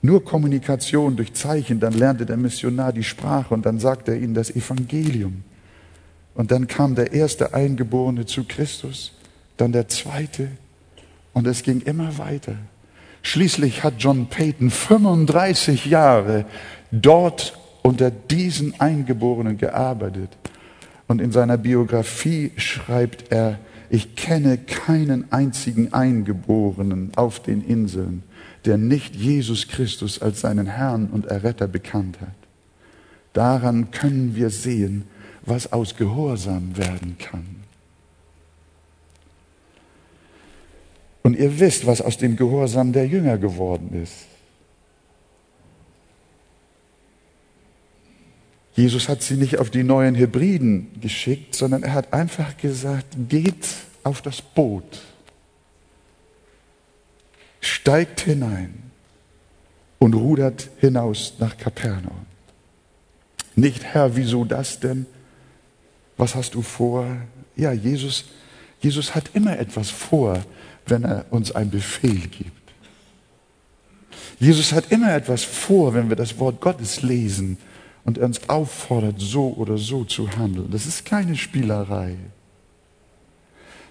nur Kommunikation durch Zeichen, dann lernte der Missionar die Sprache und dann sagte er ihnen das Evangelium. Und dann kam der erste Eingeborene zu Christus, dann der zweite und es ging immer weiter. Schließlich hat John Payton 35 Jahre dort unter diesen Eingeborenen gearbeitet. Und in seiner Biografie schreibt er, ich kenne keinen einzigen Eingeborenen auf den Inseln, der nicht Jesus Christus als seinen Herrn und Erretter bekannt hat. Daran können wir sehen, was aus Gehorsam werden kann. Und ihr wisst, was aus dem Gehorsam der Jünger geworden ist. Jesus hat sie nicht auf die neuen Hebriden geschickt, sondern er hat einfach gesagt, geht auf das Boot, steigt hinein und rudert hinaus nach Kapernaum. Nicht, Herr, wieso das denn? Was hast du vor? Ja, Jesus, Jesus hat immer etwas vor, wenn er uns einen Befehl gibt. Jesus hat immer etwas vor, wenn wir das Wort Gottes lesen und er uns auffordert, so oder so zu handeln. Das ist keine Spielerei,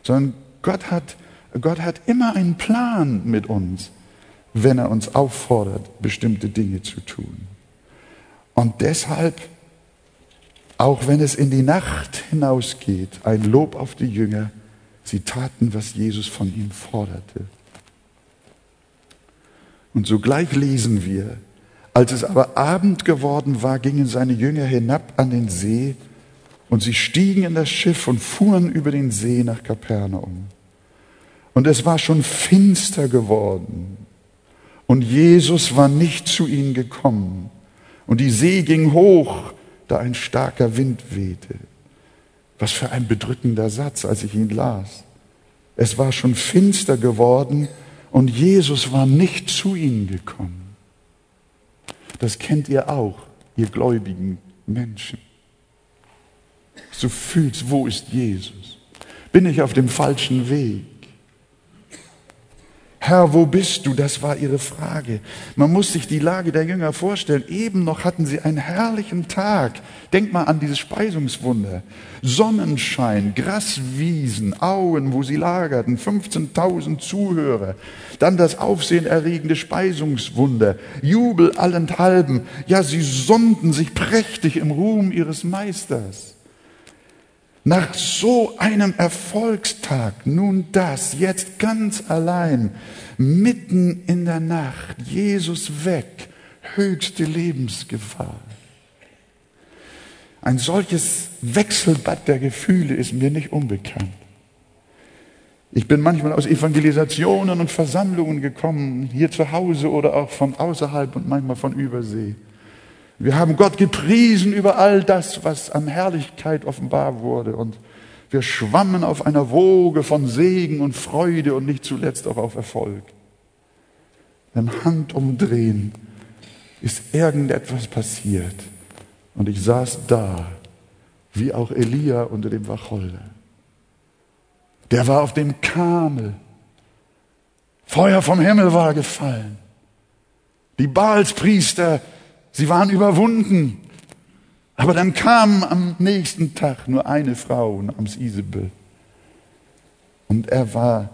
sondern Gott hat, Gott hat immer einen Plan mit uns, wenn er uns auffordert, bestimmte Dinge zu tun. Und deshalb, auch wenn es in die Nacht hinausgeht, ein Lob auf die Jünger, sie taten, was Jesus von ihnen forderte. Und sogleich lesen wir, als es aber Abend geworden war, gingen seine Jünger hinab an den See und sie stiegen in das Schiff und fuhren über den See nach Kapernaum. Und es war schon finster geworden und Jesus war nicht zu ihnen gekommen. Und die See ging hoch, da ein starker Wind wehte. Was für ein bedrückender Satz, als ich ihn las. Es war schon finster geworden und Jesus war nicht zu ihnen gekommen. Das kennt ihr auch, ihr gläubigen Menschen. Du fühlst, wo ist Jesus? Bin ich auf dem falschen Weg? Herr, wo bist du? Das war ihre Frage. Man muss sich die Lage der Jünger vorstellen. Eben noch hatten sie einen herrlichen Tag. Denk mal an dieses Speisungswunder. Sonnenschein, Graswiesen, Auen, wo sie lagerten, 15.000 Zuhörer. Dann das aufsehenerregende Speisungswunder, Jubel allenthalben. Ja, sie sonnten sich prächtig im Ruhm ihres Meisters. Nach so einem Erfolgstag, nun das, jetzt ganz allein, mitten in der Nacht, Jesus weg, höchste Lebensgefahr. Ein solches Wechselbad der Gefühle ist mir nicht unbekannt. Ich bin manchmal aus Evangelisationen und Versammlungen gekommen, hier zu Hause oder auch von außerhalb und manchmal von Übersee. Wir haben Gott gepriesen über all das, was an Herrlichkeit offenbar wurde. Und wir schwammen auf einer Woge von Segen und Freude und nicht zuletzt auch auf Erfolg. Im Handumdrehen ist irgendetwas passiert. Und ich saß da, wie auch Elia unter dem Wacholder. Der war auf dem Kamel. Feuer vom Himmel war gefallen. Die Baalspriester Sie waren überwunden. Aber dann kam am nächsten Tag nur eine Frau namens Isabel. Und er war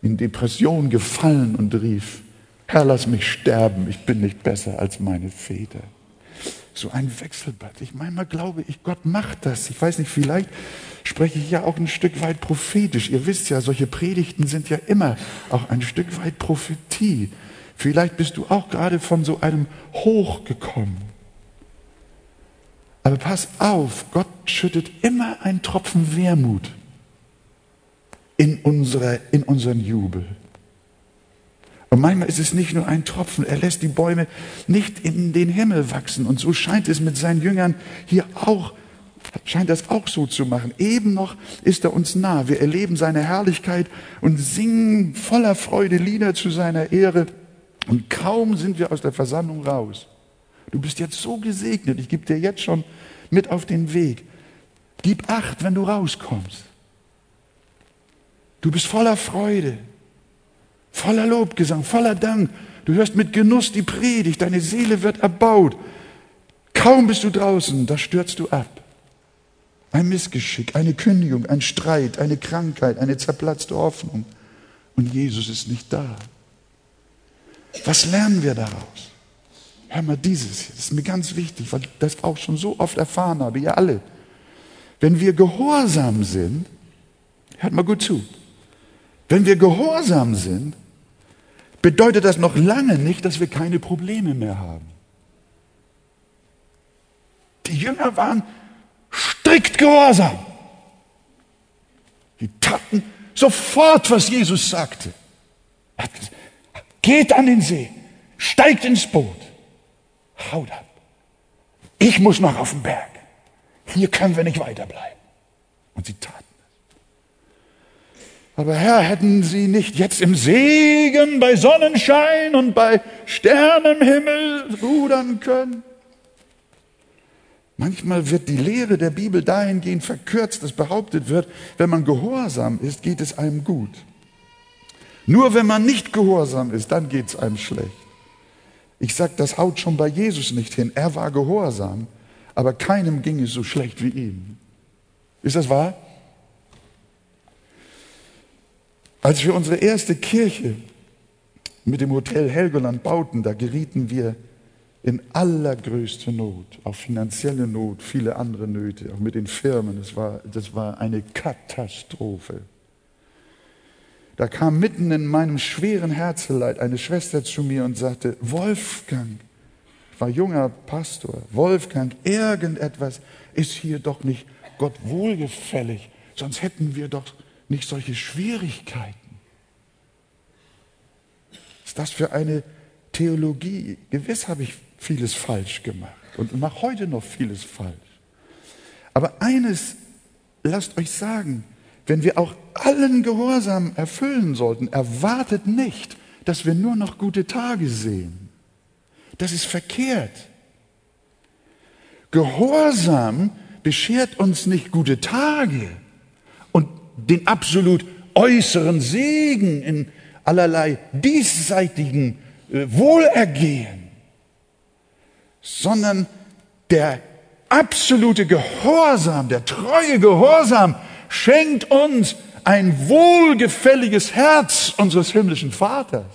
in Depression gefallen und rief, Herr, lass mich sterben, ich bin nicht besser als meine Väter. So ein Wechselbad. Ich manchmal glaube ich, Gott macht das. Ich weiß nicht, vielleicht spreche ich ja auch ein Stück weit prophetisch. Ihr wisst ja, solche Predigten sind ja immer auch ein Stück weit Prophetie. Vielleicht bist du auch gerade von so einem Hoch gekommen. Aber pass auf, Gott schüttet immer einen Tropfen Wermut in, unsere, in unseren Jubel. Und manchmal ist es nicht nur ein Tropfen, er lässt die Bäume nicht in den Himmel wachsen. Und so scheint es mit seinen Jüngern hier auch, scheint das auch so zu machen. Eben noch ist er uns nah. Wir erleben seine Herrlichkeit und singen voller Freude Lieder zu seiner Ehre. Und kaum sind wir aus der Versammlung raus. Du bist jetzt so gesegnet, ich gebe dir jetzt schon mit auf den Weg. Gib acht, wenn du rauskommst. Du bist voller Freude, voller Lobgesang, voller Dank. Du hörst mit Genuss die Predigt, deine Seele wird erbaut. Kaum bist du draußen, da stürzt du ab. Ein Missgeschick, eine Kündigung, ein Streit, eine Krankheit, eine zerplatzte Hoffnung. Und Jesus ist nicht da. Was lernen wir daraus? Hör mal dieses, das ist mir ganz wichtig, weil ich das auch schon so oft erfahren habe, ihr alle. Wenn wir gehorsam sind, hört mal gut zu, wenn wir gehorsam sind, bedeutet das noch lange nicht, dass wir keine Probleme mehr haben. Die Jünger waren strikt gehorsam. Die taten sofort, was Jesus sagte. Er hat gesagt, Geht an den See, steigt ins Boot, haut ab. Ich muss noch auf den Berg. Hier können wir nicht weiterbleiben. Und sie taten es. Aber Herr, hätten Sie nicht jetzt im Segen bei Sonnenschein und bei Sternenhimmel rudern können? Manchmal wird die Lehre der Bibel dahingehend verkürzt, dass behauptet wird, wenn man gehorsam ist, geht es einem gut. Nur wenn man nicht gehorsam ist, dann geht es einem schlecht. Ich sage, das haut schon bei Jesus nicht hin. Er war gehorsam, aber keinem ging es so schlecht wie ihm. Ist das wahr? Als wir unsere erste Kirche mit dem Hotel Helgoland bauten, da gerieten wir in allergrößte Not, auch finanzielle Not, viele andere Nöte, auch mit den Firmen. Das war, das war eine Katastrophe. Da kam mitten in meinem schweren Herzeleid eine Schwester zu mir und sagte, Wolfgang, ich war junger Pastor, Wolfgang, irgendetwas ist hier doch nicht Gott wohlgefällig, sonst hätten wir doch nicht solche Schwierigkeiten. Ist das für eine Theologie? Gewiss habe ich vieles falsch gemacht und mache heute noch vieles falsch. Aber eines lasst euch sagen, wenn wir auch allen Gehorsam erfüllen sollten, erwartet nicht, dass wir nur noch gute Tage sehen. Das ist verkehrt. Gehorsam beschert uns nicht gute Tage und den absolut äußeren Segen in allerlei diesseitigen äh, Wohlergehen, sondern der absolute Gehorsam, der treue Gehorsam schenkt uns ein wohlgefälliges Herz unseres himmlischen Vaters.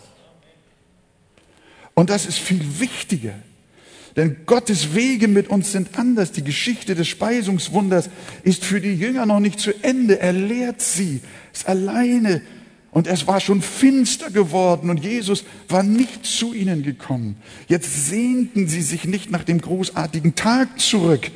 Und das ist viel wichtiger. Denn Gottes Wege mit uns sind anders. Die Geschichte des Speisungswunders ist für die Jünger noch nicht zu Ende. Er lehrt sie, ist alleine. Und es war schon finster geworden und Jesus war nicht zu ihnen gekommen. Jetzt sehnten sie sich nicht nach dem großartigen Tag zurück,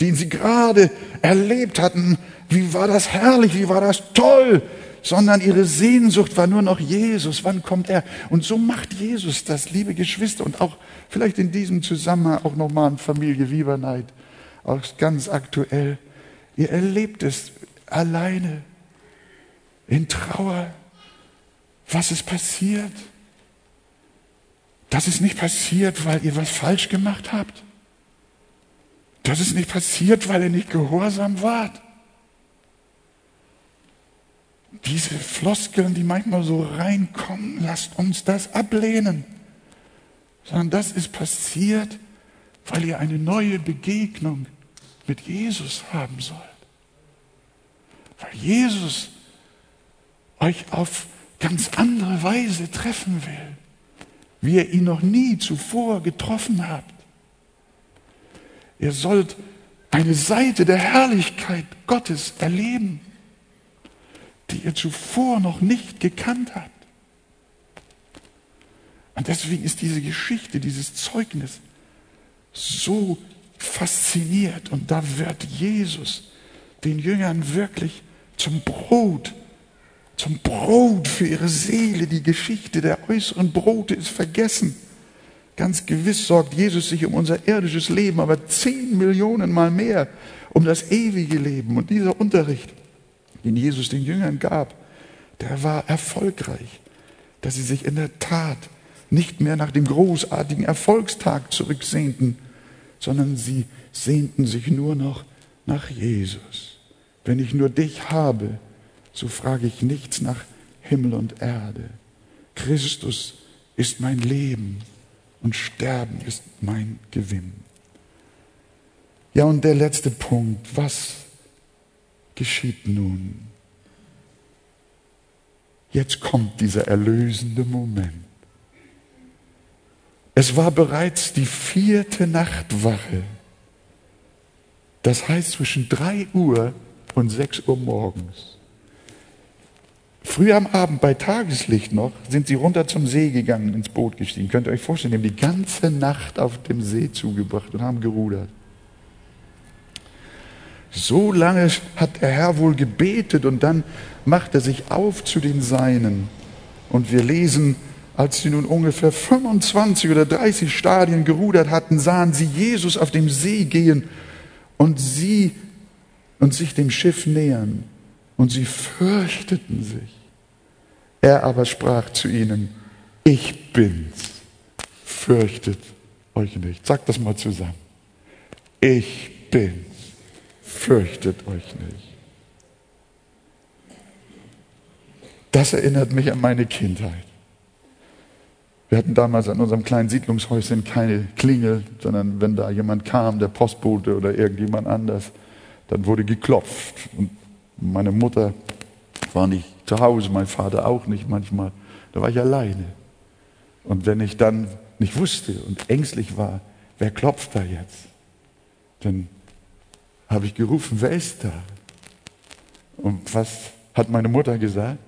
den sie gerade erlebt hatten. Wie war das herrlich, wie war das toll, sondern ihre Sehnsucht war nur noch Jesus. Wann kommt er? Und so macht Jesus das, liebe Geschwister, und auch vielleicht in diesem Zusammenhang auch nochmal an Familie Wieberneid, auch ganz aktuell. Ihr erlebt es alleine, in Trauer. Was ist passiert? Das ist nicht passiert, weil ihr was falsch gemacht habt. Das ist nicht passiert, weil ihr nicht gehorsam wart diese Floskeln, die manchmal so reinkommen, lasst uns das ablehnen. Sondern das ist passiert, weil ihr eine neue Begegnung mit Jesus haben sollt. Weil Jesus euch auf ganz andere Weise treffen will, wie ihr ihn noch nie zuvor getroffen habt. Ihr sollt eine Seite der Herrlichkeit Gottes erleben die ihr zuvor noch nicht gekannt habt. Und deswegen ist diese Geschichte, dieses Zeugnis so fasziniert. Und da wird Jesus den Jüngern wirklich zum Brot, zum Brot für ihre Seele. Die Geschichte der äußeren Brote ist vergessen. Ganz gewiss sorgt Jesus sich um unser irdisches Leben, aber zehn Millionen mal mehr um das ewige Leben. Und dieser Unterricht den Jesus den Jüngern gab, der war erfolgreich, dass sie sich in der Tat nicht mehr nach dem großartigen Erfolgstag zurücksehnten, sondern sie sehnten sich nur noch nach Jesus. Wenn ich nur dich habe, so frage ich nichts nach Himmel und Erde. Christus ist mein Leben und Sterben ist mein Gewinn. Ja, und der letzte Punkt, was geschieht nun? Jetzt kommt dieser erlösende Moment. Es war bereits die vierte Nachtwache. Das heißt zwischen drei Uhr und sechs Uhr morgens. Früh am Abend bei Tageslicht noch sind sie runter zum See gegangen, ins Boot gestiegen. Könnt ihr euch vorstellen, die haben die ganze Nacht auf dem See zugebracht und haben gerudert. So lange hat der Herr wohl gebetet und dann macht er sich auf zu den Seinen. Und wir lesen, als sie nun ungefähr 25 oder 30 Stadien gerudert hatten, sahen sie Jesus auf dem See gehen und sie und sich dem Schiff nähern. Und sie fürchteten sich. Er aber sprach zu ihnen, ich bin's, fürchtet euch nicht. Sagt das mal zusammen. Ich bin's fürchtet euch nicht. Das erinnert mich an meine Kindheit. Wir hatten damals an unserem kleinen Siedlungshäuschen keine Klingel, sondern wenn da jemand kam, der Postbote oder irgendjemand anders, dann wurde geklopft. Und meine Mutter war nicht zu Hause, mein Vater auch nicht manchmal. Da war ich alleine. Und wenn ich dann nicht wusste und ängstlich war, wer klopft da jetzt? Dann habe ich gerufen, wer ist da? Und was hat meine Mutter gesagt?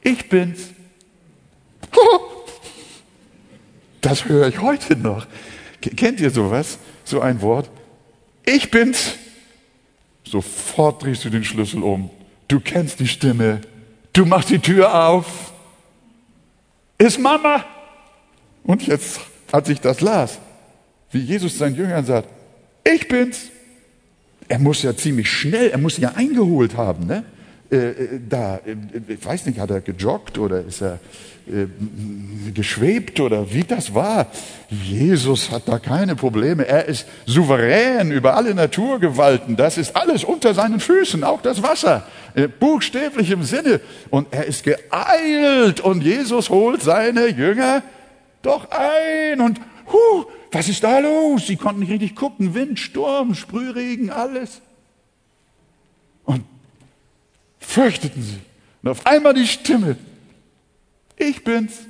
Ich bin's. Das höre ich heute noch. Kennt ihr sowas? So ein Wort? Ich bin's. Sofort drehst du den Schlüssel um. Du kennst die Stimme. Du machst die Tür auf. Ist Mama. Und jetzt, als ich das las, wie Jesus seinen Jüngern sagt, ich bin's er muss ja ziemlich schnell, er muss ja eingeholt haben. Ne? Äh, äh da, äh, ich weiß nicht, hat er gejoggt oder ist er äh, geschwebt oder wie das war. Jesus hat da keine Probleme. Er ist souverän über alle Naturgewalten. Das ist alles unter seinen Füßen, auch das Wasser, äh, buchstäblich im Sinne. Und er ist geeilt und Jesus holt seine Jünger doch ein und huh, was ist da los? Sie konnten nicht richtig gucken. Wind, Sturm, Sprühregen, alles. Und fürchteten sie. Und auf einmal die Stimme. Ich bin's.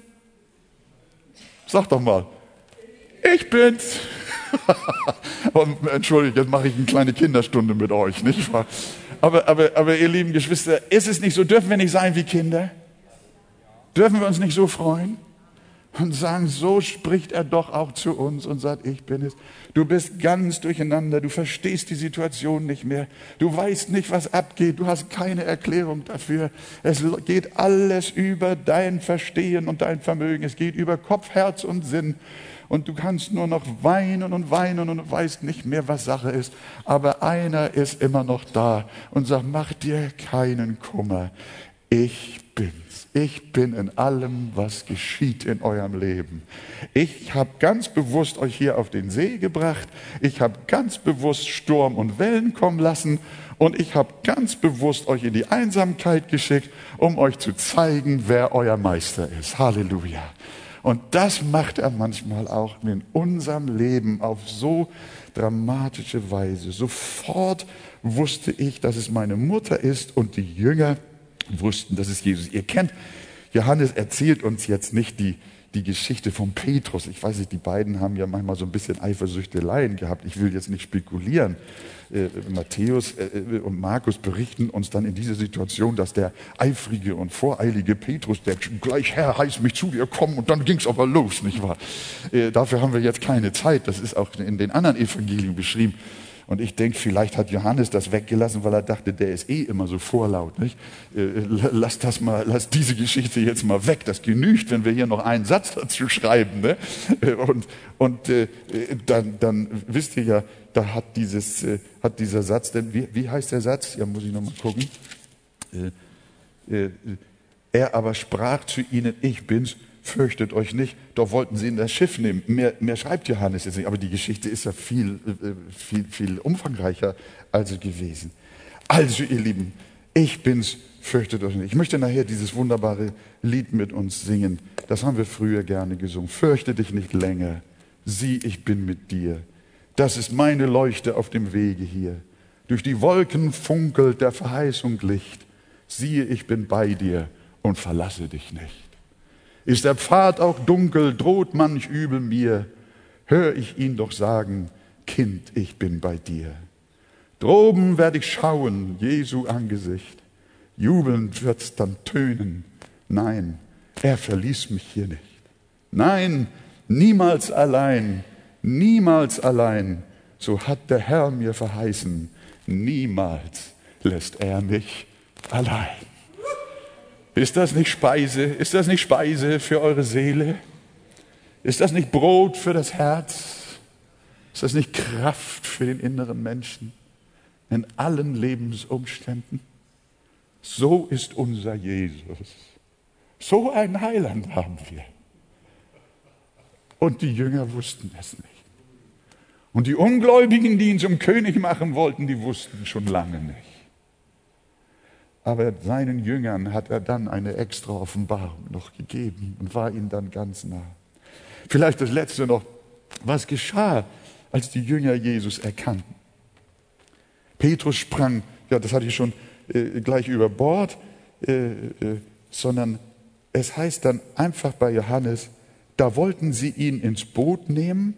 Sag doch mal. Ich bin's. Und, Entschuldigt, jetzt mache ich eine kleine Kinderstunde mit euch, nicht wahr? Aber, aber, aber ihr lieben Geschwister, ist es nicht so, dürfen wir nicht sein wie Kinder? Dürfen wir uns nicht so freuen? Und sagen, so spricht er doch auch zu uns und sagt, ich bin es. Du bist ganz durcheinander, du verstehst die Situation nicht mehr, du weißt nicht, was abgeht, du hast keine Erklärung dafür. Es geht alles über dein Verstehen und dein Vermögen, es geht über Kopf, Herz und Sinn. Und du kannst nur noch weinen und weinen und weißt nicht mehr, was Sache ist. Aber einer ist immer noch da und sagt, mach dir keinen Kummer. Ich bin's. Ich bin in allem, was geschieht in eurem Leben. Ich habe ganz bewusst euch hier auf den See gebracht. Ich habe ganz bewusst Sturm und Wellen kommen lassen. Und ich habe ganz bewusst euch in die Einsamkeit geschickt, um euch zu zeigen, wer euer Meister ist. Halleluja. Und das macht er manchmal auch in unserem Leben auf so dramatische Weise. Sofort wusste ich, dass es meine Mutter ist und die Jünger wussten, dass es Jesus. Ihr kennt, Johannes erzählt uns jetzt nicht die, die Geschichte von Petrus. Ich weiß nicht, die beiden haben ja manchmal so ein bisschen Eifersüchteleien gehabt. Ich will jetzt nicht spekulieren. Äh, Matthäus äh, und Markus berichten uns dann in dieser Situation, dass der eifrige und voreilige Petrus, der gleich Herr heißt mich zu dir kommen und dann ging's aber los, nicht wahr? Äh, dafür haben wir jetzt keine Zeit. Das ist auch in den anderen Evangelien beschrieben. Und ich denke, vielleicht hat Johannes das weggelassen, weil er dachte, der ist eh immer so vorlaut. Nicht? Äh, lass das mal, lass diese Geschichte jetzt mal weg. Das genügt, wenn wir hier noch einen Satz dazu schreiben. Ne? Äh, und, und äh, dann, dann wisst ihr ja, da hat dieses, hat dieser Satz, denn wie, wie heißt der Satz? Ja, muss ich noch mal gucken. Er aber sprach zu ihnen: Ich bin's fürchtet euch nicht. Doch wollten sie in das Schiff nehmen. Mehr, mehr schreibt Johannes jetzt nicht, aber die Geschichte ist ja viel, äh, viel, viel umfangreicher also gewesen. Also, ihr Lieben, ich bin's, fürchtet euch nicht. Ich möchte nachher dieses wunderbare Lied mit uns singen. Das haben wir früher gerne gesungen. Fürchte dich nicht länger. Sieh, ich bin mit dir. Das ist meine Leuchte auf dem Wege hier. Durch die Wolken funkelt der Verheißung Licht. Siehe, ich bin bei dir und verlasse dich nicht. Ist der Pfad auch dunkel, droht manch Übel mir, hör ich ihn doch sagen, Kind, ich bin bei dir. Droben werd ich schauen, Jesu Angesicht, jubelnd wird's dann tönen, nein, er verließ mich hier nicht. Nein, niemals allein, niemals allein, so hat der Herr mir verheißen, niemals lässt er mich allein. Ist das nicht Speise? Ist das nicht Speise für eure Seele? Ist das nicht Brot für das Herz? Ist das nicht Kraft für den inneren Menschen in allen Lebensumständen? So ist unser Jesus. So ein Heiland haben wir. Und die Jünger wussten es nicht. Und die Ungläubigen, die ihn zum König machen wollten, die wussten schon lange nicht. Aber seinen Jüngern hat er dann eine extra Offenbarung noch gegeben und war ihnen dann ganz nah. Vielleicht das Letzte noch. Was geschah, als die Jünger Jesus erkannten? Petrus sprang, ja, das hatte ich schon äh, gleich über Bord, äh, äh, sondern es heißt dann einfach bei Johannes, da wollten sie ihn ins Boot nehmen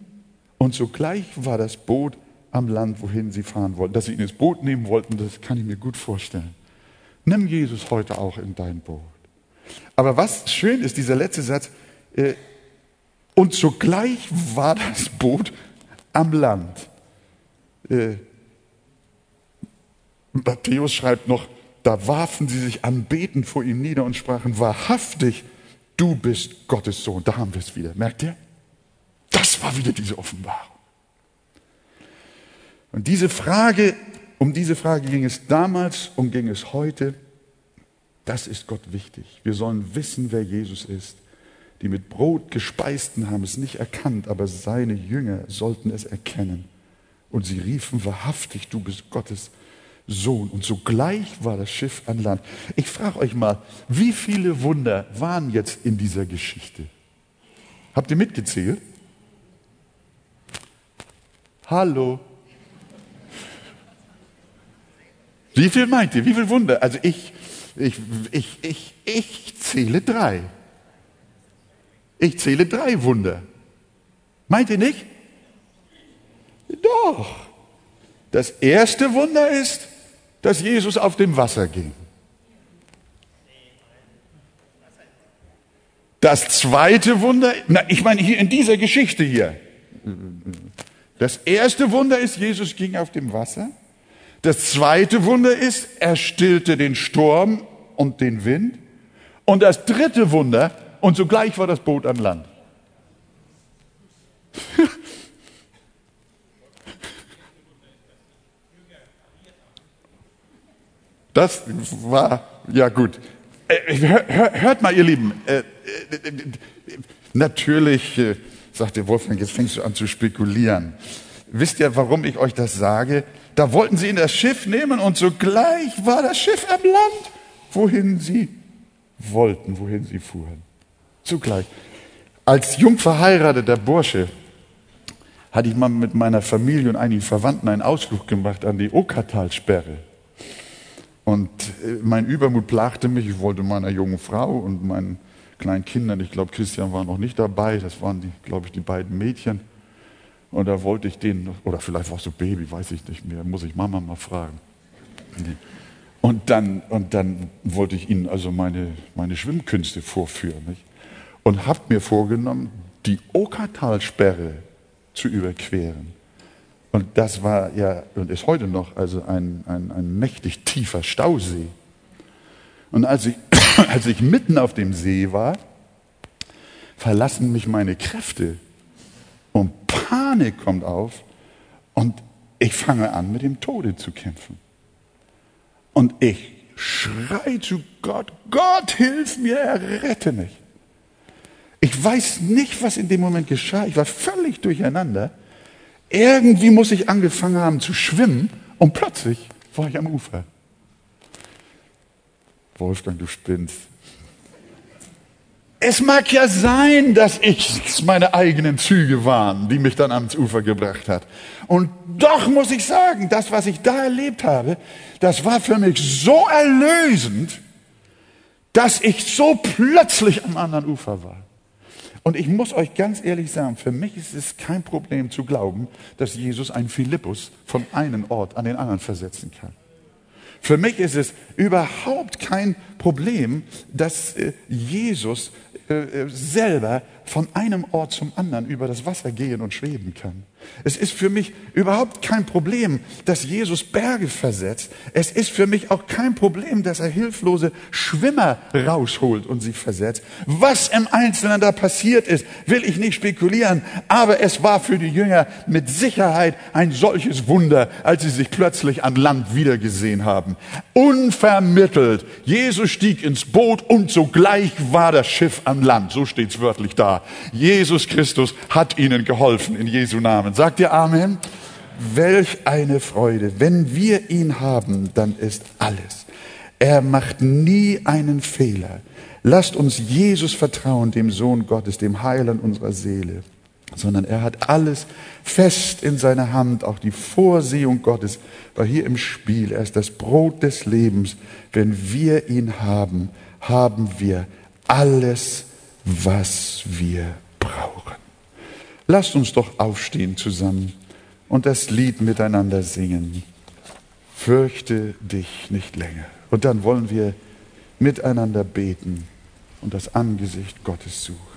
und sogleich war das Boot am Land, wohin sie fahren wollten. Dass sie ihn ins Boot nehmen wollten, das kann ich mir gut vorstellen. Nimm Jesus heute auch in dein Boot. Aber was schön ist, dieser letzte Satz, äh, und zugleich war das Boot am Land. Äh, Matthäus schreibt noch, da warfen sie sich anbetend vor ihm nieder und sprachen, wahrhaftig, du bist Gottes Sohn. Da haben wir es wieder. Merkt ihr? Das war wieder diese Offenbarung. Und diese Frage um diese Frage ging es damals und ging es heute. Das ist Gott wichtig. Wir sollen wissen, wer Jesus ist. Die mit Brot gespeisten haben es nicht erkannt, aber seine Jünger sollten es erkennen. Und sie riefen wahrhaftig, du bist Gottes Sohn. Und sogleich war das Schiff an Land. Ich frage euch mal, wie viele Wunder waren jetzt in dieser Geschichte? Habt ihr mitgezählt? Hallo? Wie viel meint ihr? Wie viel Wunder? Also ich, ich, ich, ich, ich zähle drei. Ich zähle drei Wunder. Meint ihr nicht? Doch. Das erste Wunder ist, dass Jesus auf dem Wasser ging. Das zweite Wunder, na, ich meine hier in dieser Geschichte hier. Das erste Wunder ist, Jesus ging auf dem Wasser. Das zweite Wunder ist, er stillte den Sturm und den Wind. Und das dritte Wunder, und sogleich war das Boot an Land. Das war, ja gut. Äh, hört mal, ihr Lieben, äh, äh, natürlich, sagte Wolfgang, jetzt fängst du an zu spekulieren. Wisst ihr, warum ich euch das sage? Da wollten sie in das Schiff nehmen und sogleich war das Schiff am Land, wohin sie wollten, wohin sie fuhren. Zugleich. Als jung verheirateter Bursche hatte ich mal mit meiner Familie und einigen Verwandten einen Ausflug gemacht an die Okertalsperre. Und äh, mein Übermut plagte mich. Ich wollte meiner jungen Frau und meinen kleinen Kindern, ich glaube, Christian war noch nicht dabei, das waren, die, glaube ich, die beiden Mädchen. Und da wollte ich denen, oder vielleicht war es so Baby, weiß ich nicht mehr, muss ich Mama mal fragen. Und dann, und dann wollte ich ihnen also meine, meine Schwimmkünste vorführen. Nicht? Und habe mir vorgenommen, die Okertalsperre zu überqueren. Und das war ja und ist heute noch also ein, ein, ein mächtig tiefer Stausee. Und als ich, als ich mitten auf dem See war, verlassen mich meine Kräfte und Panik kommt auf und ich fange an, mit dem Tode zu kämpfen. Und ich schrei zu Gott, Gott, hilf mir, errette mich. Ich weiß nicht, was in dem Moment geschah. Ich war völlig durcheinander. Irgendwie muss ich angefangen haben zu schwimmen und plötzlich war ich am Ufer. Wolfgang, du spinnst. Es mag ja sein, dass ich meine eigenen Züge waren, die mich dann ans Ufer gebracht hat. Und doch muss ich sagen, das, was ich da erlebt habe, das war für mich so erlösend, dass ich so plötzlich am anderen Ufer war. Und ich muss euch ganz ehrlich sagen, für mich ist es kein Problem zu glauben, dass Jesus einen Philippus von einem Ort an den anderen versetzen kann. Für mich ist es überhaupt kein Problem, dass äh, Jesus selber von einem Ort zum anderen über das Wasser gehen und schweben kann. Es ist für mich überhaupt kein Problem, dass Jesus Berge versetzt. Es ist für mich auch kein Problem, dass er hilflose Schwimmer rausholt und sie versetzt. Was im Einzelnen da passiert ist, will ich nicht spekulieren, aber es war für die Jünger mit Sicherheit ein solches Wunder, als sie sich plötzlich an Land wiedergesehen haben. Unvermittelt. Jesus stieg ins Boot und sogleich war das Schiff an Land. So steht's wörtlich da. Jesus Christus hat ihnen geholfen in Jesu Namen. Sagt ihr Amen? Welch eine Freude. Wenn wir ihn haben, dann ist alles. Er macht nie einen Fehler. Lasst uns Jesus vertrauen, dem Sohn Gottes, dem Heiland unserer Seele. Sondern er hat alles fest in seiner Hand. Auch die Vorsehung Gottes war hier im Spiel. Er ist das Brot des Lebens. Wenn wir ihn haben, haben wir alles, was wir brauchen. Lasst uns doch aufstehen zusammen und das Lied miteinander singen. Fürchte dich nicht länger. Und dann wollen wir miteinander beten und das Angesicht Gottes suchen.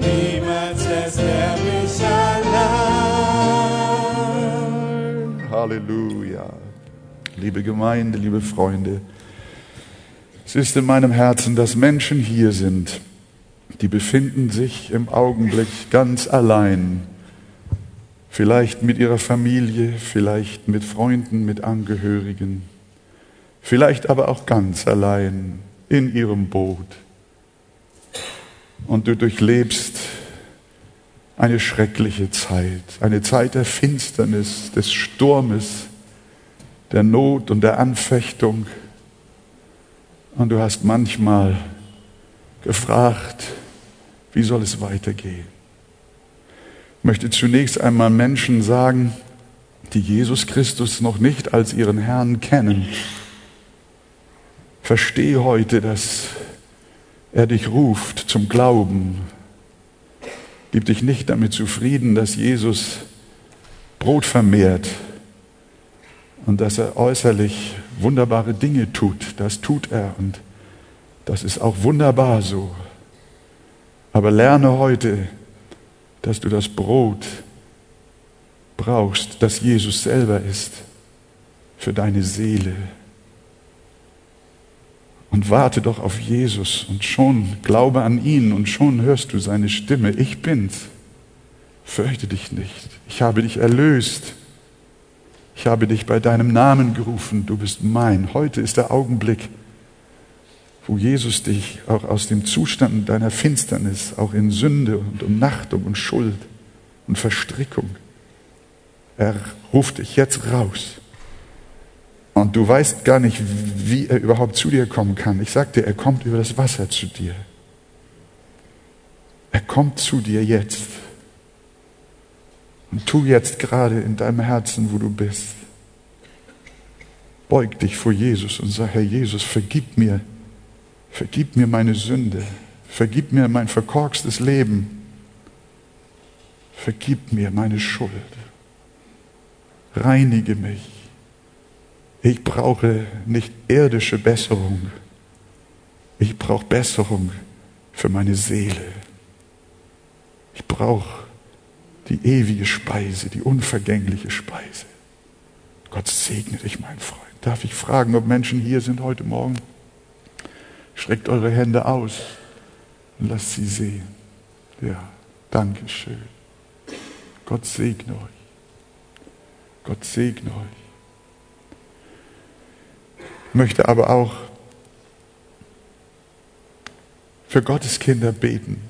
Niemals lässt er mich allein. Halleluja. Liebe Gemeinde, liebe Freunde, es ist in meinem Herzen, dass Menschen hier sind, die befinden sich im Augenblick ganz allein. Vielleicht mit ihrer Familie, vielleicht mit Freunden, mit Angehörigen, vielleicht aber auch ganz allein in ihrem Boot. Und du durchlebst eine schreckliche Zeit, eine Zeit der Finsternis, des Sturmes, der Not und der Anfechtung. Und du hast manchmal gefragt, wie soll es weitergehen? Ich möchte zunächst einmal Menschen sagen, die Jesus Christus noch nicht als ihren Herrn kennen. Verstehe heute, dass er dich ruft zum Glauben. Gib dich nicht damit zufrieden, dass Jesus Brot vermehrt und dass er äußerlich wunderbare Dinge tut. Das tut er und das ist auch wunderbar so. Aber lerne heute, dass du das Brot brauchst, das Jesus selber ist, für deine Seele. Und warte doch auf Jesus und schon glaube an ihn und schon hörst du seine Stimme. Ich bin's. Fürchte dich nicht. Ich habe dich erlöst. Ich habe dich bei deinem Namen gerufen. Du bist mein. Heute ist der Augenblick, wo Jesus dich auch aus dem Zustand deiner Finsternis, auch in Sünde und Umnachtung und Schuld und Verstrickung, er ruft dich jetzt raus. Und du weißt gar nicht, wie er überhaupt zu dir kommen kann. Ich sag dir, er kommt über das Wasser zu dir. Er kommt zu dir jetzt. Und tu jetzt gerade in deinem Herzen, wo du bist. Beug dich vor Jesus und sag, Herr Jesus, vergib mir. Vergib mir meine Sünde. Vergib mir mein verkorkstes Leben. Vergib mir meine Schuld. Reinige mich. Ich brauche nicht irdische Besserung. Ich brauche Besserung für meine Seele. Ich brauche die ewige Speise, die unvergängliche Speise. Gott segne dich, mein Freund. Darf ich fragen, ob Menschen hier sind heute Morgen? Streckt eure Hände aus und lasst sie sehen. Ja, danke schön. Gott segne euch. Gott segne euch. Ich möchte aber auch für Gottes Kinder beten,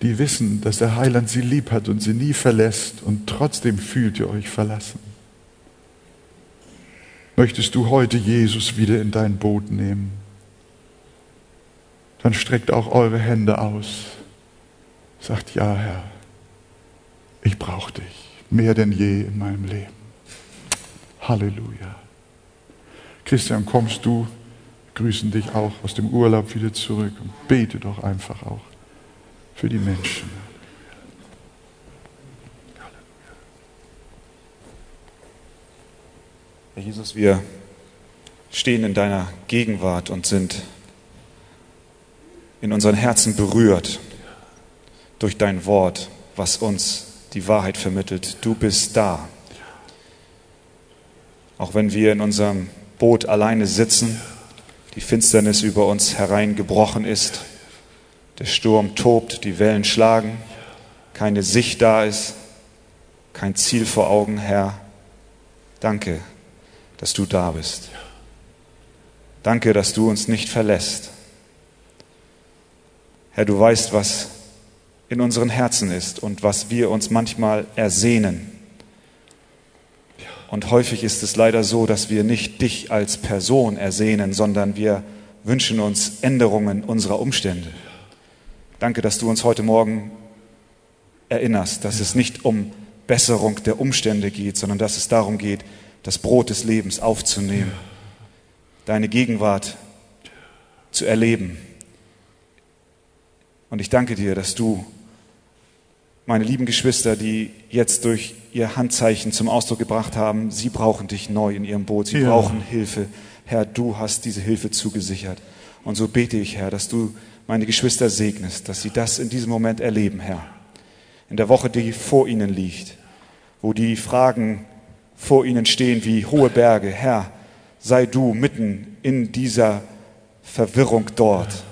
die wissen, dass der Heiland sie lieb hat und sie nie verlässt und trotzdem fühlt ihr euch verlassen. Möchtest du heute Jesus wieder in dein Boot nehmen? Dann streckt auch eure Hände aus. Sagt, ja Herr, ich brauche dich mehr denn je in meinem Leben. Halleluja. Christian, kommst du? Grüßen dich auch aus dem Urlaub wieder zurück und bete doch einfach auch für die Menschen. Herr Jesus, wir stehen in deiner Gegenwart und sind in unseren Herzen berührt durch dein Wort, was uns die Wahrheit vermittelt. Du bist da. Auch wenn wir in unserem Boot alleine sitzen, die Finsternis über uns hereingebrochen ist, der Sturm tobt, die Wellen schlagen, keine Sicht da ist, kein Ziel vor Augen, Herr. Danke, dass du da bist. Danke, dass du uns nicht verlässt. Herr, du weißt, was in unseren Herzen ist und was wir uns manchmal ersehnen. Und häufig ist es leider so, dass wir nicht dich als Person ersehnen, sondern wir wünschen uns Änderungen unserer Umstände. Danke, dass du uns heute Morgen erinnerst, dass es nicht um Besserung der Umstände geht, sondern dass es darum geht, das Brot des Lebens aufzunehmen, deine Gegenwart zu erleben. Und ich danke dir, dass du meine lieben Geschwister, die jetzt durch ihr Handzeichen zum Ausdruck gebracht haben, sie brauchen dich neu in ihrem Boot, sie Ja. brauchen Hilfe. Herr, du hast diese Hilfe zugesichert. Und so bete ich, Herr, dass du meine Geschwister segnest, dass sie das in diesem Moment erleben, Herr. In der Woche, die vor ihnen liegt, wo die Fragen vor ihnen stehen wie hohe Berge. Herr, sei du mitten in dieser Verwirrung dort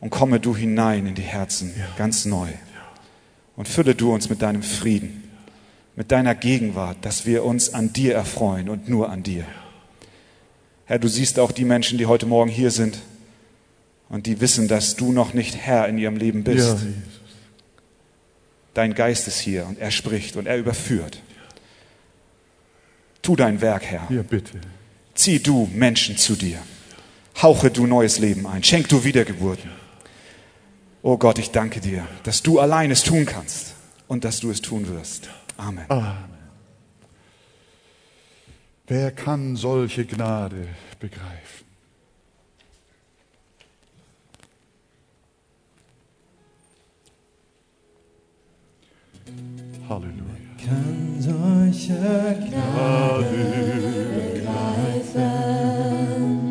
und komme du hinein in die Herzen ganz neu. Und fülle du uns mit deinem Frieden, mit deiner Gegenwart, dass wir uns an dir erfreuen und nur an dir. Herr, du siehst auch die Menschen, die heute Morgen hier sind und die wissen, dass du noch nicht Herr in ihrem Leben Ja, bist. Jesus. Dein Geist ist hier und er spricht und er überführt. Tu dein Werk, Herr. Ja, bitte. Zieh du Menschen zu dir. Hauche du neues Leben ein. Schenk du Wiedergeburten. Oh Gott, ich danke dir, dass du allein es tun kannst und dass du es tun wirst. Amen. Wer kann solche Gnade begreifen? Halleluja. kann solche Gnade Nichts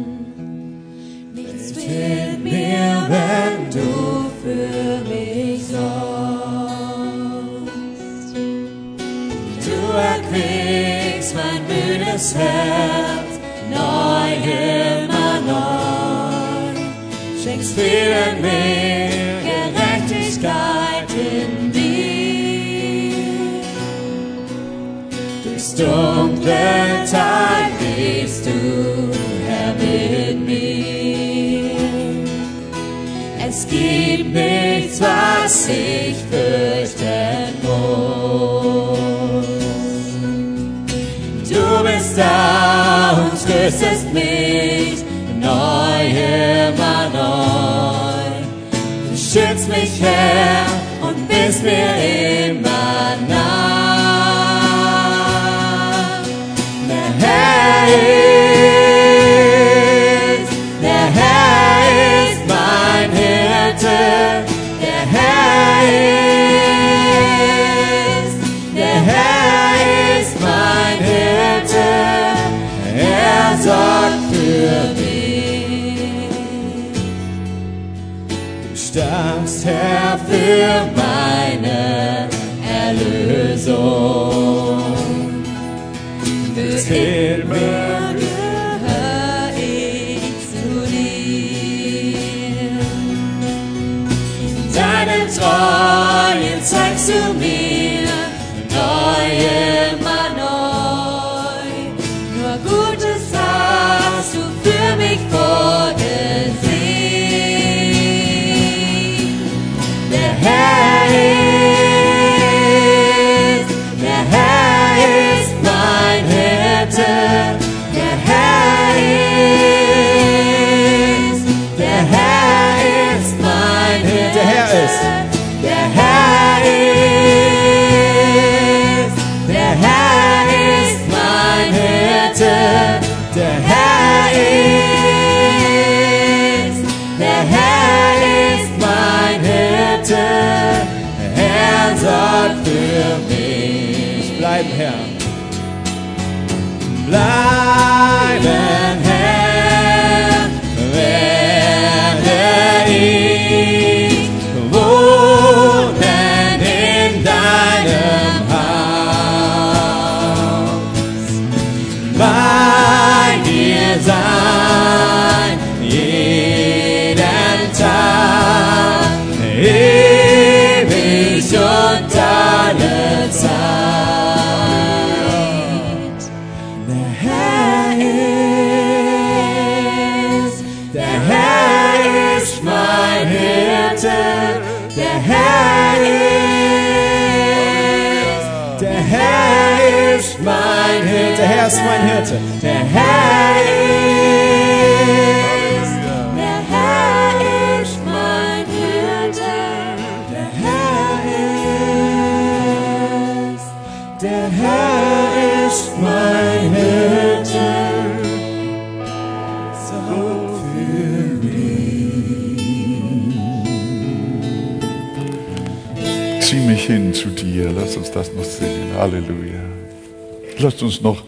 fehlt mir, wenn du für mich sorgst. Du erquickst mein müdes Herz, neu immer neu. Schenkst vielen mehr Gerechtigkeit in dir. Durchs dunkle Tal gehst du, Es gibt nichts, was ich fürchten muss. Du bist da und tröstest mich neu, immer neu. Du schützt mich, Herr, und bist mir immer nah. Der Herr Du starbst, Herr, für Bleiben, Herr. Bleiben, Herr ist mein Hirte, der Herr ist, Der Herr ist mein Hirte. der Herr ist, der Herr ist mein Hirte. So für Zieh mich hin zu dir. Lass uns das noch singen. Halleluja. Lasst uns noch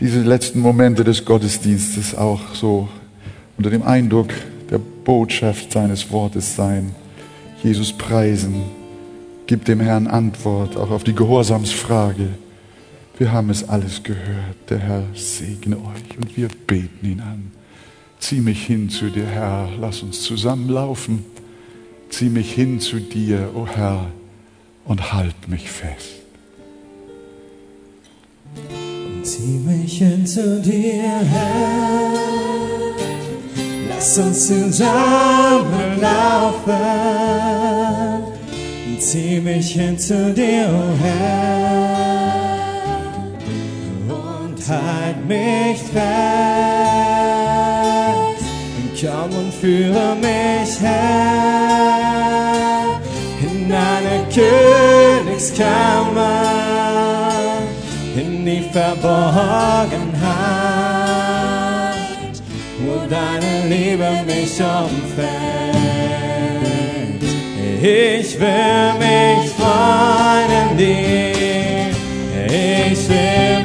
diese letzten Momente des Gottesdienstes auch so unter dem Eindruck der Botschaft seines Wortes sein. Jesus preisen. Gib dem Herrn Antwort auch auf die Gehorsamsfrage. Wir haben es alles gehört. Der Herr segne euch und wir beten ihn an. Zieh mich hin zu dir, Herr. Lass uns zusammenlaufen. Zieh mich hin zu dir, o Herr, und halt mich fest. Zieh mich hin zu dir, Herr. Lass uns zusammen laufen. Zieh mich hin zu dir, o Herr. Und halt mich fest. Komm und führe mich her in deine Königskammer Verborgenheit, wo deine Liebe mich umfängt. Ich will mich freuen in dir, ich will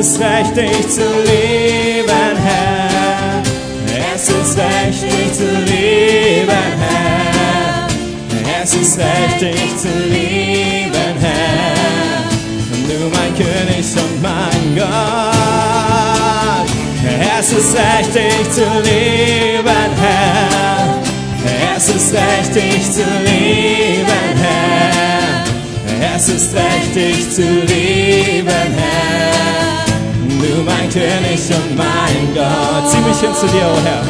ist recht, dich zu lieben, Herr. Es ist recht, dich zu lieben, Herr. Es ist recht, dich zu lieben, Herr. Du mein König und mein Gott. Es ist recht, dich zu lieben, Herr. Es ist recht, dich zu lieben, Herr. Es ist recht, dich zu lieben, Herr. König und mein Gott. Zieh mich hin zu dir, oh Herr.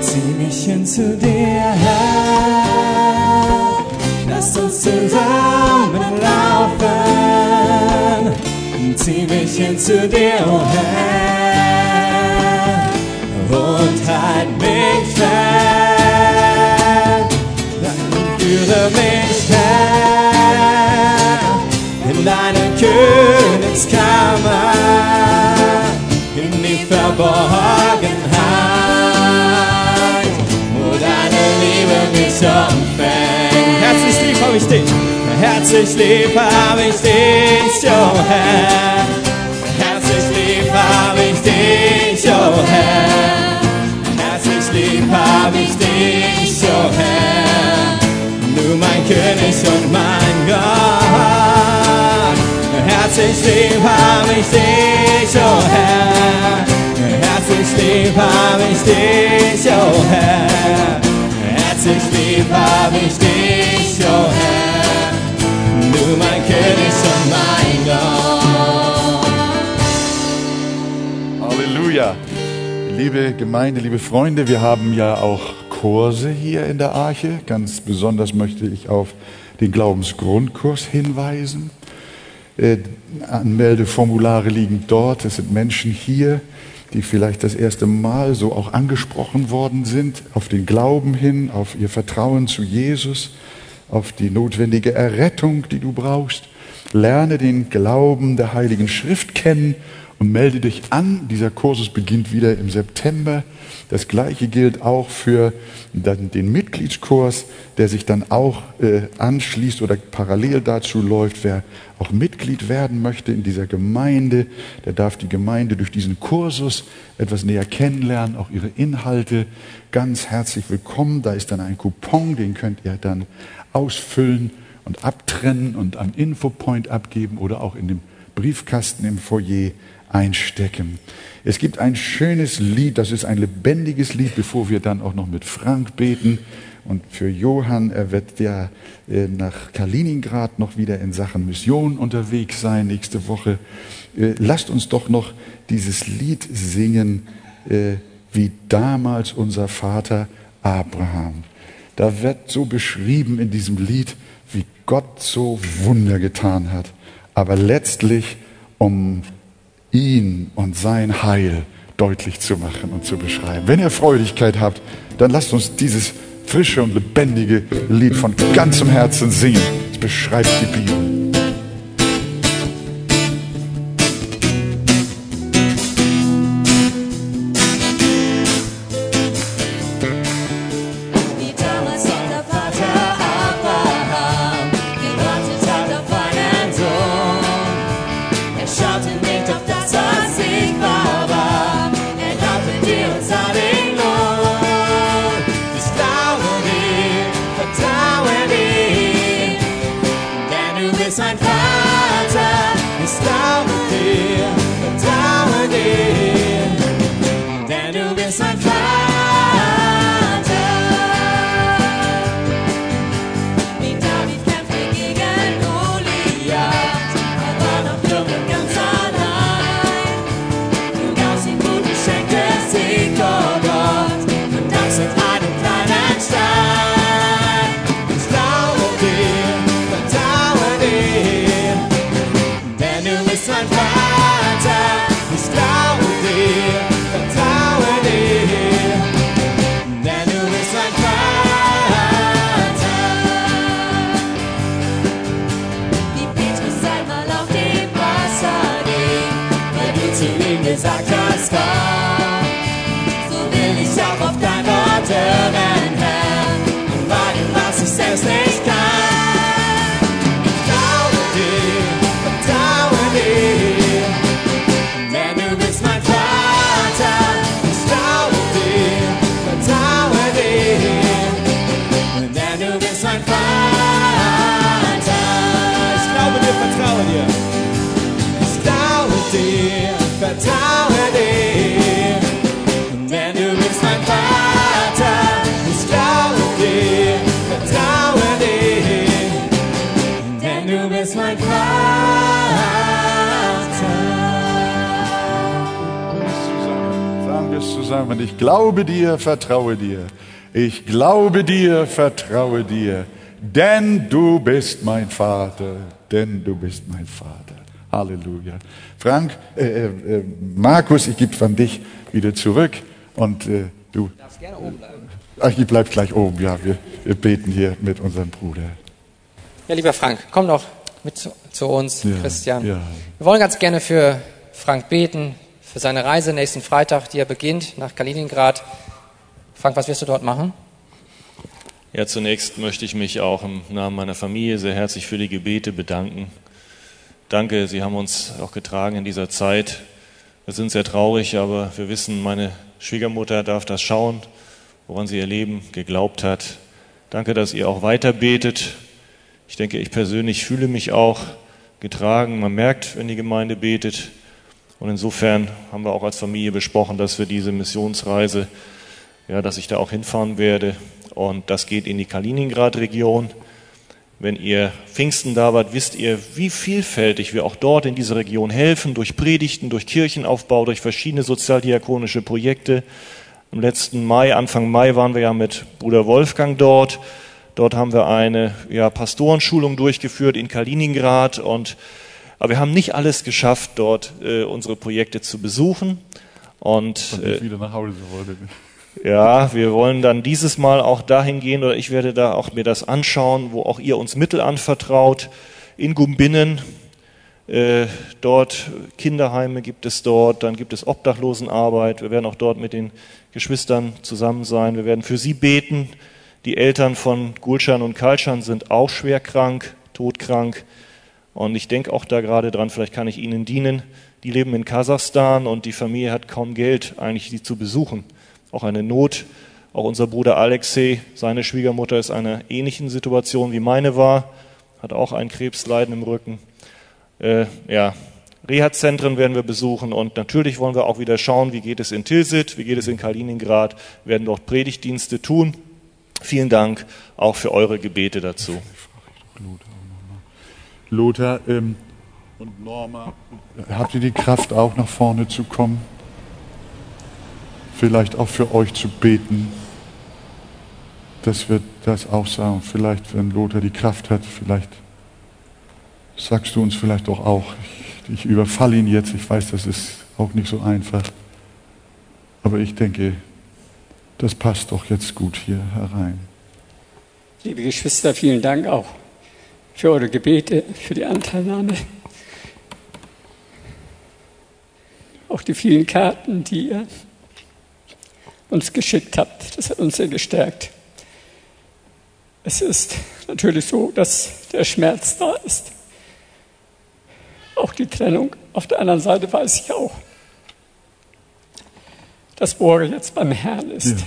Zieh mich hin zu dir, Herr. Lass uns zusammen laufen. Zieh mich hin zu dir, oh Herr. Und halt mich fest. Dann führe mich her in deine Königskammer Verborgenheit, wo deine Liebe mich umfängt. Herzlich lieb habe ich dich, herzlich lieb habe ich dich, oh Herr. Herzlich lieb habe ich dich, oh Herr. Herzlich lieb habe ich dich, oh Herr. Du mein König und mein Gott. Herzlich lieb habe ich dich, oh Herr. Lieb habe ich dich, oh Herr. Herzlich lieb habe ich dich, oh Herr. Du mein König und mein Gott. Halleluja. Liebe Gemeinde, liebe Freunde, wir haben ja auch Kurse hier in der Arche. Ganz besonders möchte ich auf den Glaubensgrundkurs hinweisen. Äh, Anmeldeformulare liegen dort. Es sind Menschen hier, die vielleicht das erste Mal so auch angesprochen worden sind, auf den Glauben hin, auf ihr Vertrauen zu Jesus, auf die notwendige Errettung, die du brauchst. Lerne den Glauben der Heiligen Schrift kennen und melde dich an. Dieser Kursus beginnt wieder im September. Das gleiche gilt auch für den Mitgliedskurs, der sich dann auch äh, anschließt oder parallel dazu läuft. Wer auch Mitglied werden möchte in dieser Gemeinde, der darf die Gemeinde durch diesen Kursus etwas näher kennenlernen, auch ihre Inhalte. Ganz herzlich willkommen. Da ist dann ein Coupon, den könnt ihr dann ausfüllen und abtrennen und am Infopoint abgeben oder auch in dem Briefkasten im Foyer einstecken. Es gibt ein schönes Lied, das ist ein lebendiges Lied, bevor wir dann auch noch mit Frank beten. Und für Johann, er wird ja äh, nach Kaliningrad noch wieder in Sachen Mission unterwegs sein nächste Woche. Äh, lasst uns doch noch dieses Lied singen, äh, wie damals unser Vater Abraham. Da wird so beschrieben in diesem Lied, wie Gott so Wunder getan hat. Aber letztlich, um ihn und sein Heil deutlich zu machen und zu beschreiben. Wenn ihr Freudigkeit habt, dann lasst uns dieses frische und lebendige Lied von ganzem Herzen singen. Es beschreibt die Bibel. Zusammen. Ich glaube dir, vertraue dir. Ich glaube dir, vertraue dir. Denn du bist mein Vater. Denn du bist mein Vater. Halleluja. Frank, äh, äh, Markus, ich gebe von dich wieder zurück. Und äh, du. Darfst gerne oben bleiben. Ach, ich bleib gleich oben. Ja, wir, wir beten hier mit unserem Bruder. Ja, lieber Frank, komm doch mit zu, zu uns, Ja, Christian. ja. Wir wollen ganz gerne für Frank beten, für seine Reise nächsten Freitag, die er beginnt nach Kaliningrad. Frank, was wirst du dort machen? Ja, zunächst möchte ich mich auch im Namen meiner Familie sehr herzlich für die Gebete bedanken. Danke, Sie haben uns auch getragen in dieser Zeit. Wir sind sehr traurig, aber wir wissen, meine Schwiegermutter darf das schauen, woran sie ihr Leben geglaubt hat. Danke, dass ihr auch weiter betet. Ich denke, ich persönlich fühle mich auch getragen. Man merkt, wenn die Gemeinde betet. Und insofern haben wir auch als Familie besprochen, dass wir diese Missionsreise, ja, dass ich da auch hinfahren werde. Und das geht in die Kaliningrad-Region. Wenn ihr Pfingsten da wart, wisst ihr, wie vielfältig wir auch dort in dieser Region helfen, durch Predigten, durch Kirchenaufbau, durch verschiedene sozialdiakonische Projekte. Im letzten Mai, Anfang Mai waren wir ja mit Bruder Wolfgang dort. Dort haben wir eine ja, Pastorenschulung durchgeführt in Kaliningrad und aber wir haben nicht alles geschafft, dort äh, unsere Projekte zu besuchen. Und Und äh, wieder nach Hause wollte. ja, wir wollen dann dieses Mal auch dahin gehen oder ich werde da auch mir das anschauen, wo auch ihr uns Mittel anvertraut. In Gumbinnen, äh, dort Kinderheime gibt es dort, dann gibt es Obdachlosenarbeit. Wir werden auch dort mit den Geschwistern zusammen sein. Wir werden für sie beten. Die Eltern von Gulschan und Kalschan sind auch schwer krank, todkrank. Und ich denke auch da gerade dran, vielleicht kann ich ihnen dienen. Die leben in Kasachstan und die Familie hat kaum Geld, eigentlich sie zu besuchen. Auch eine Not. Auch unser Bruder Alexei, seine Schwiegermutter ist in einer ähnlichen Situation wie meine war, hat auch ein Krebsleiden im Rücken. Äh, ja, Reha-Zentren werden wir besuchen und natürlich wollen wir auch wieder schauen, wie geht es in Tilsit, wie geht es in Kaliningrad, werden dort Predigtdienste tun. Vielen Dank auch für eure Gebete dazu. Lothar ähm, und Norma, habt ihr die Kraft auch nach vorne zu kommen? Vielleicht auch für euch zu beten, dass wir das auch sagen. Vielleicht, wenn Lothar die Kraft hat, vielleicht sagst du uns vielleicht doch auch. Ich, ich überfalle ihn jetzt, ich weiß, das ist auch nicht so einfach. Aber ich denke, das passt doch jetzt gut hier herein. Liebe Geschwister, vielen Dank auch für eure Gebete, für die Anteilnahme. Auch die vielen Karten, die ihr uns geschickt habt, das hat uns sehr gestärkt. Es ist natürlich so, dass der Schmerz da ist. Auch die Trennung. Auf der anderen Seite weiß ich auch, dass Borge jetzt beim Herrn ist. Ja.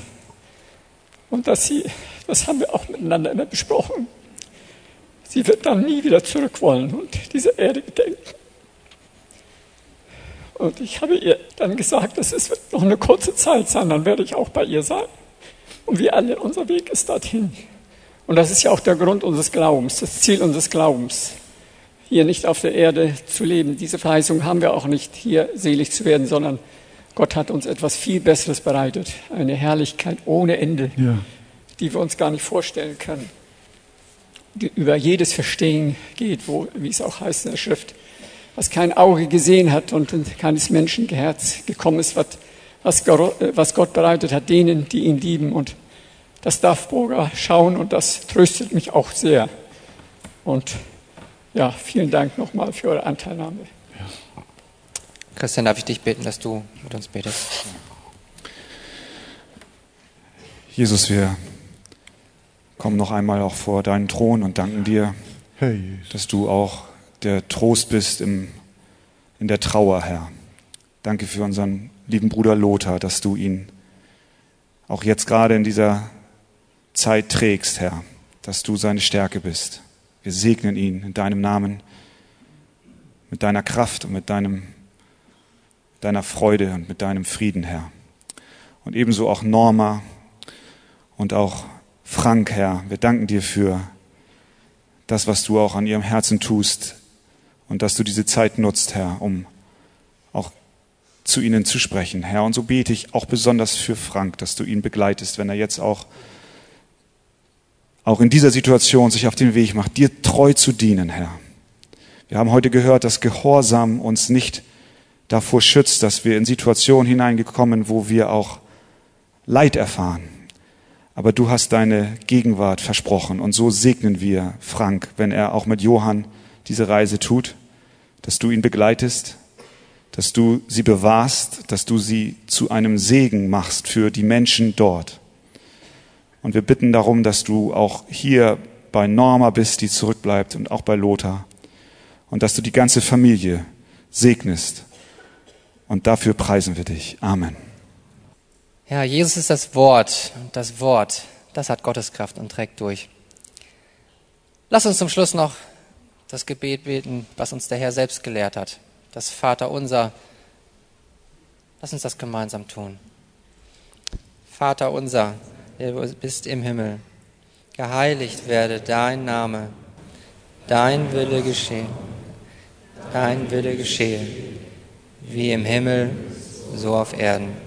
Und dass sie, das haben wir auch miteinander immer besprochen, sie wird dann nie wieder zurück wollen und diese Erde gedenken. Und ich habe ihr dann gesagt, es wird noch eine kurze Zeit sein, dann werde ich auch bei ihr sein. Und wir alle, unser Weg ist dorthin. Und das ist ja auch der Grund unseres Glaubens, das Ziel unseres Glaubens, hier nicht auf der Erde zu leben. Diese Verheißung haben wir auch nicht, hier selig zu werden, sondern Gott hat uns etwas viel Besseres bereitet. Eine Herrlichkeit ohne Ende, Ja. die wir uns gar nicht vorstellen können. Über jedes Verstehen geht, wo, wie es auch heißt in der Schrift, was kein Auge gesehen hat und in keines Menschen Herz gekommen ist, was, was Gott- äh, was Gott bereitet hat, denen, die ihn lieben. Und das darf Burger schauen und das tröstet mich auch sehr. Und ja, vielen Dank nochmal für eure Anteilnahme. Christian, darf ich dich bitten, dass du mit uns betest? Jesus, wir kommen noch einmal auch vor deinen Thron und danken dir, dass du auch der Trost bist im, in der Trauer, Herr. Danke für unseren lieben Bruder Lothar, dass du ihn auch jetzt gerade in dieser Zeit trägst, Herr, dass du seine Stärke bist. Wir segnen ihn in deinem Namen, mit deiner Kraft und mit deinem, deiner Freude und mit deinem Frieden, Herr. Und ebenso auch Norma und auch Frank, Herr. Wir danken dir für das, was du auch an ihrem Herzen tust und dass du diese Zeit nutzt, Herr, um auch zu ihnen zu sprechen, Herr. Und so bete ich auch besonders für Frank, dass du ihn begleitest, wenn er jetzt auch, auch in dieser Situation sich auf den Weg macht, dir treu zu dienen, Herr. Wir haben heute gehört, dass Gehorsam uns nicht davor schützt, dass wir in Situationen hineingekommen, wo wir auch Leid erfahren. Aber du hast deine Gegenwart versprochen und so segnen wir Frank, wenn er auch mit Johann diese Reise tut, dass du ihn begleitest, dass du sie bewahrst, dass du sie zu einem Segen machst für die Menschen dort. Und wir bitten darum, dass du auch hier bei Norma bist, die zurückbleibt und auch bei Lothar. Und dass du die ganze Familie segnest. Und dafür preisen wir dich. Amen. Ja, Jesus ist das Wort und das Wort, das hat Gottes Kraft und trägt durch. Lass uns zum Schluss noch das Gebet beten, was uns der Herr selbst gelehrt hat. Das Vater unser. Lass uns das gemeinsam tun. Vater unser, der du bist im Himmel, geheiligt werde dein Name, dein Wille geschehe, dein Wille geschehe, wie im Himmel, so auf Erden.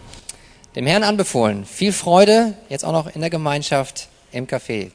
Dem Herrn anbefohlen. Viel Freude, jetzt auch noch in der Gemeinschaft im Café.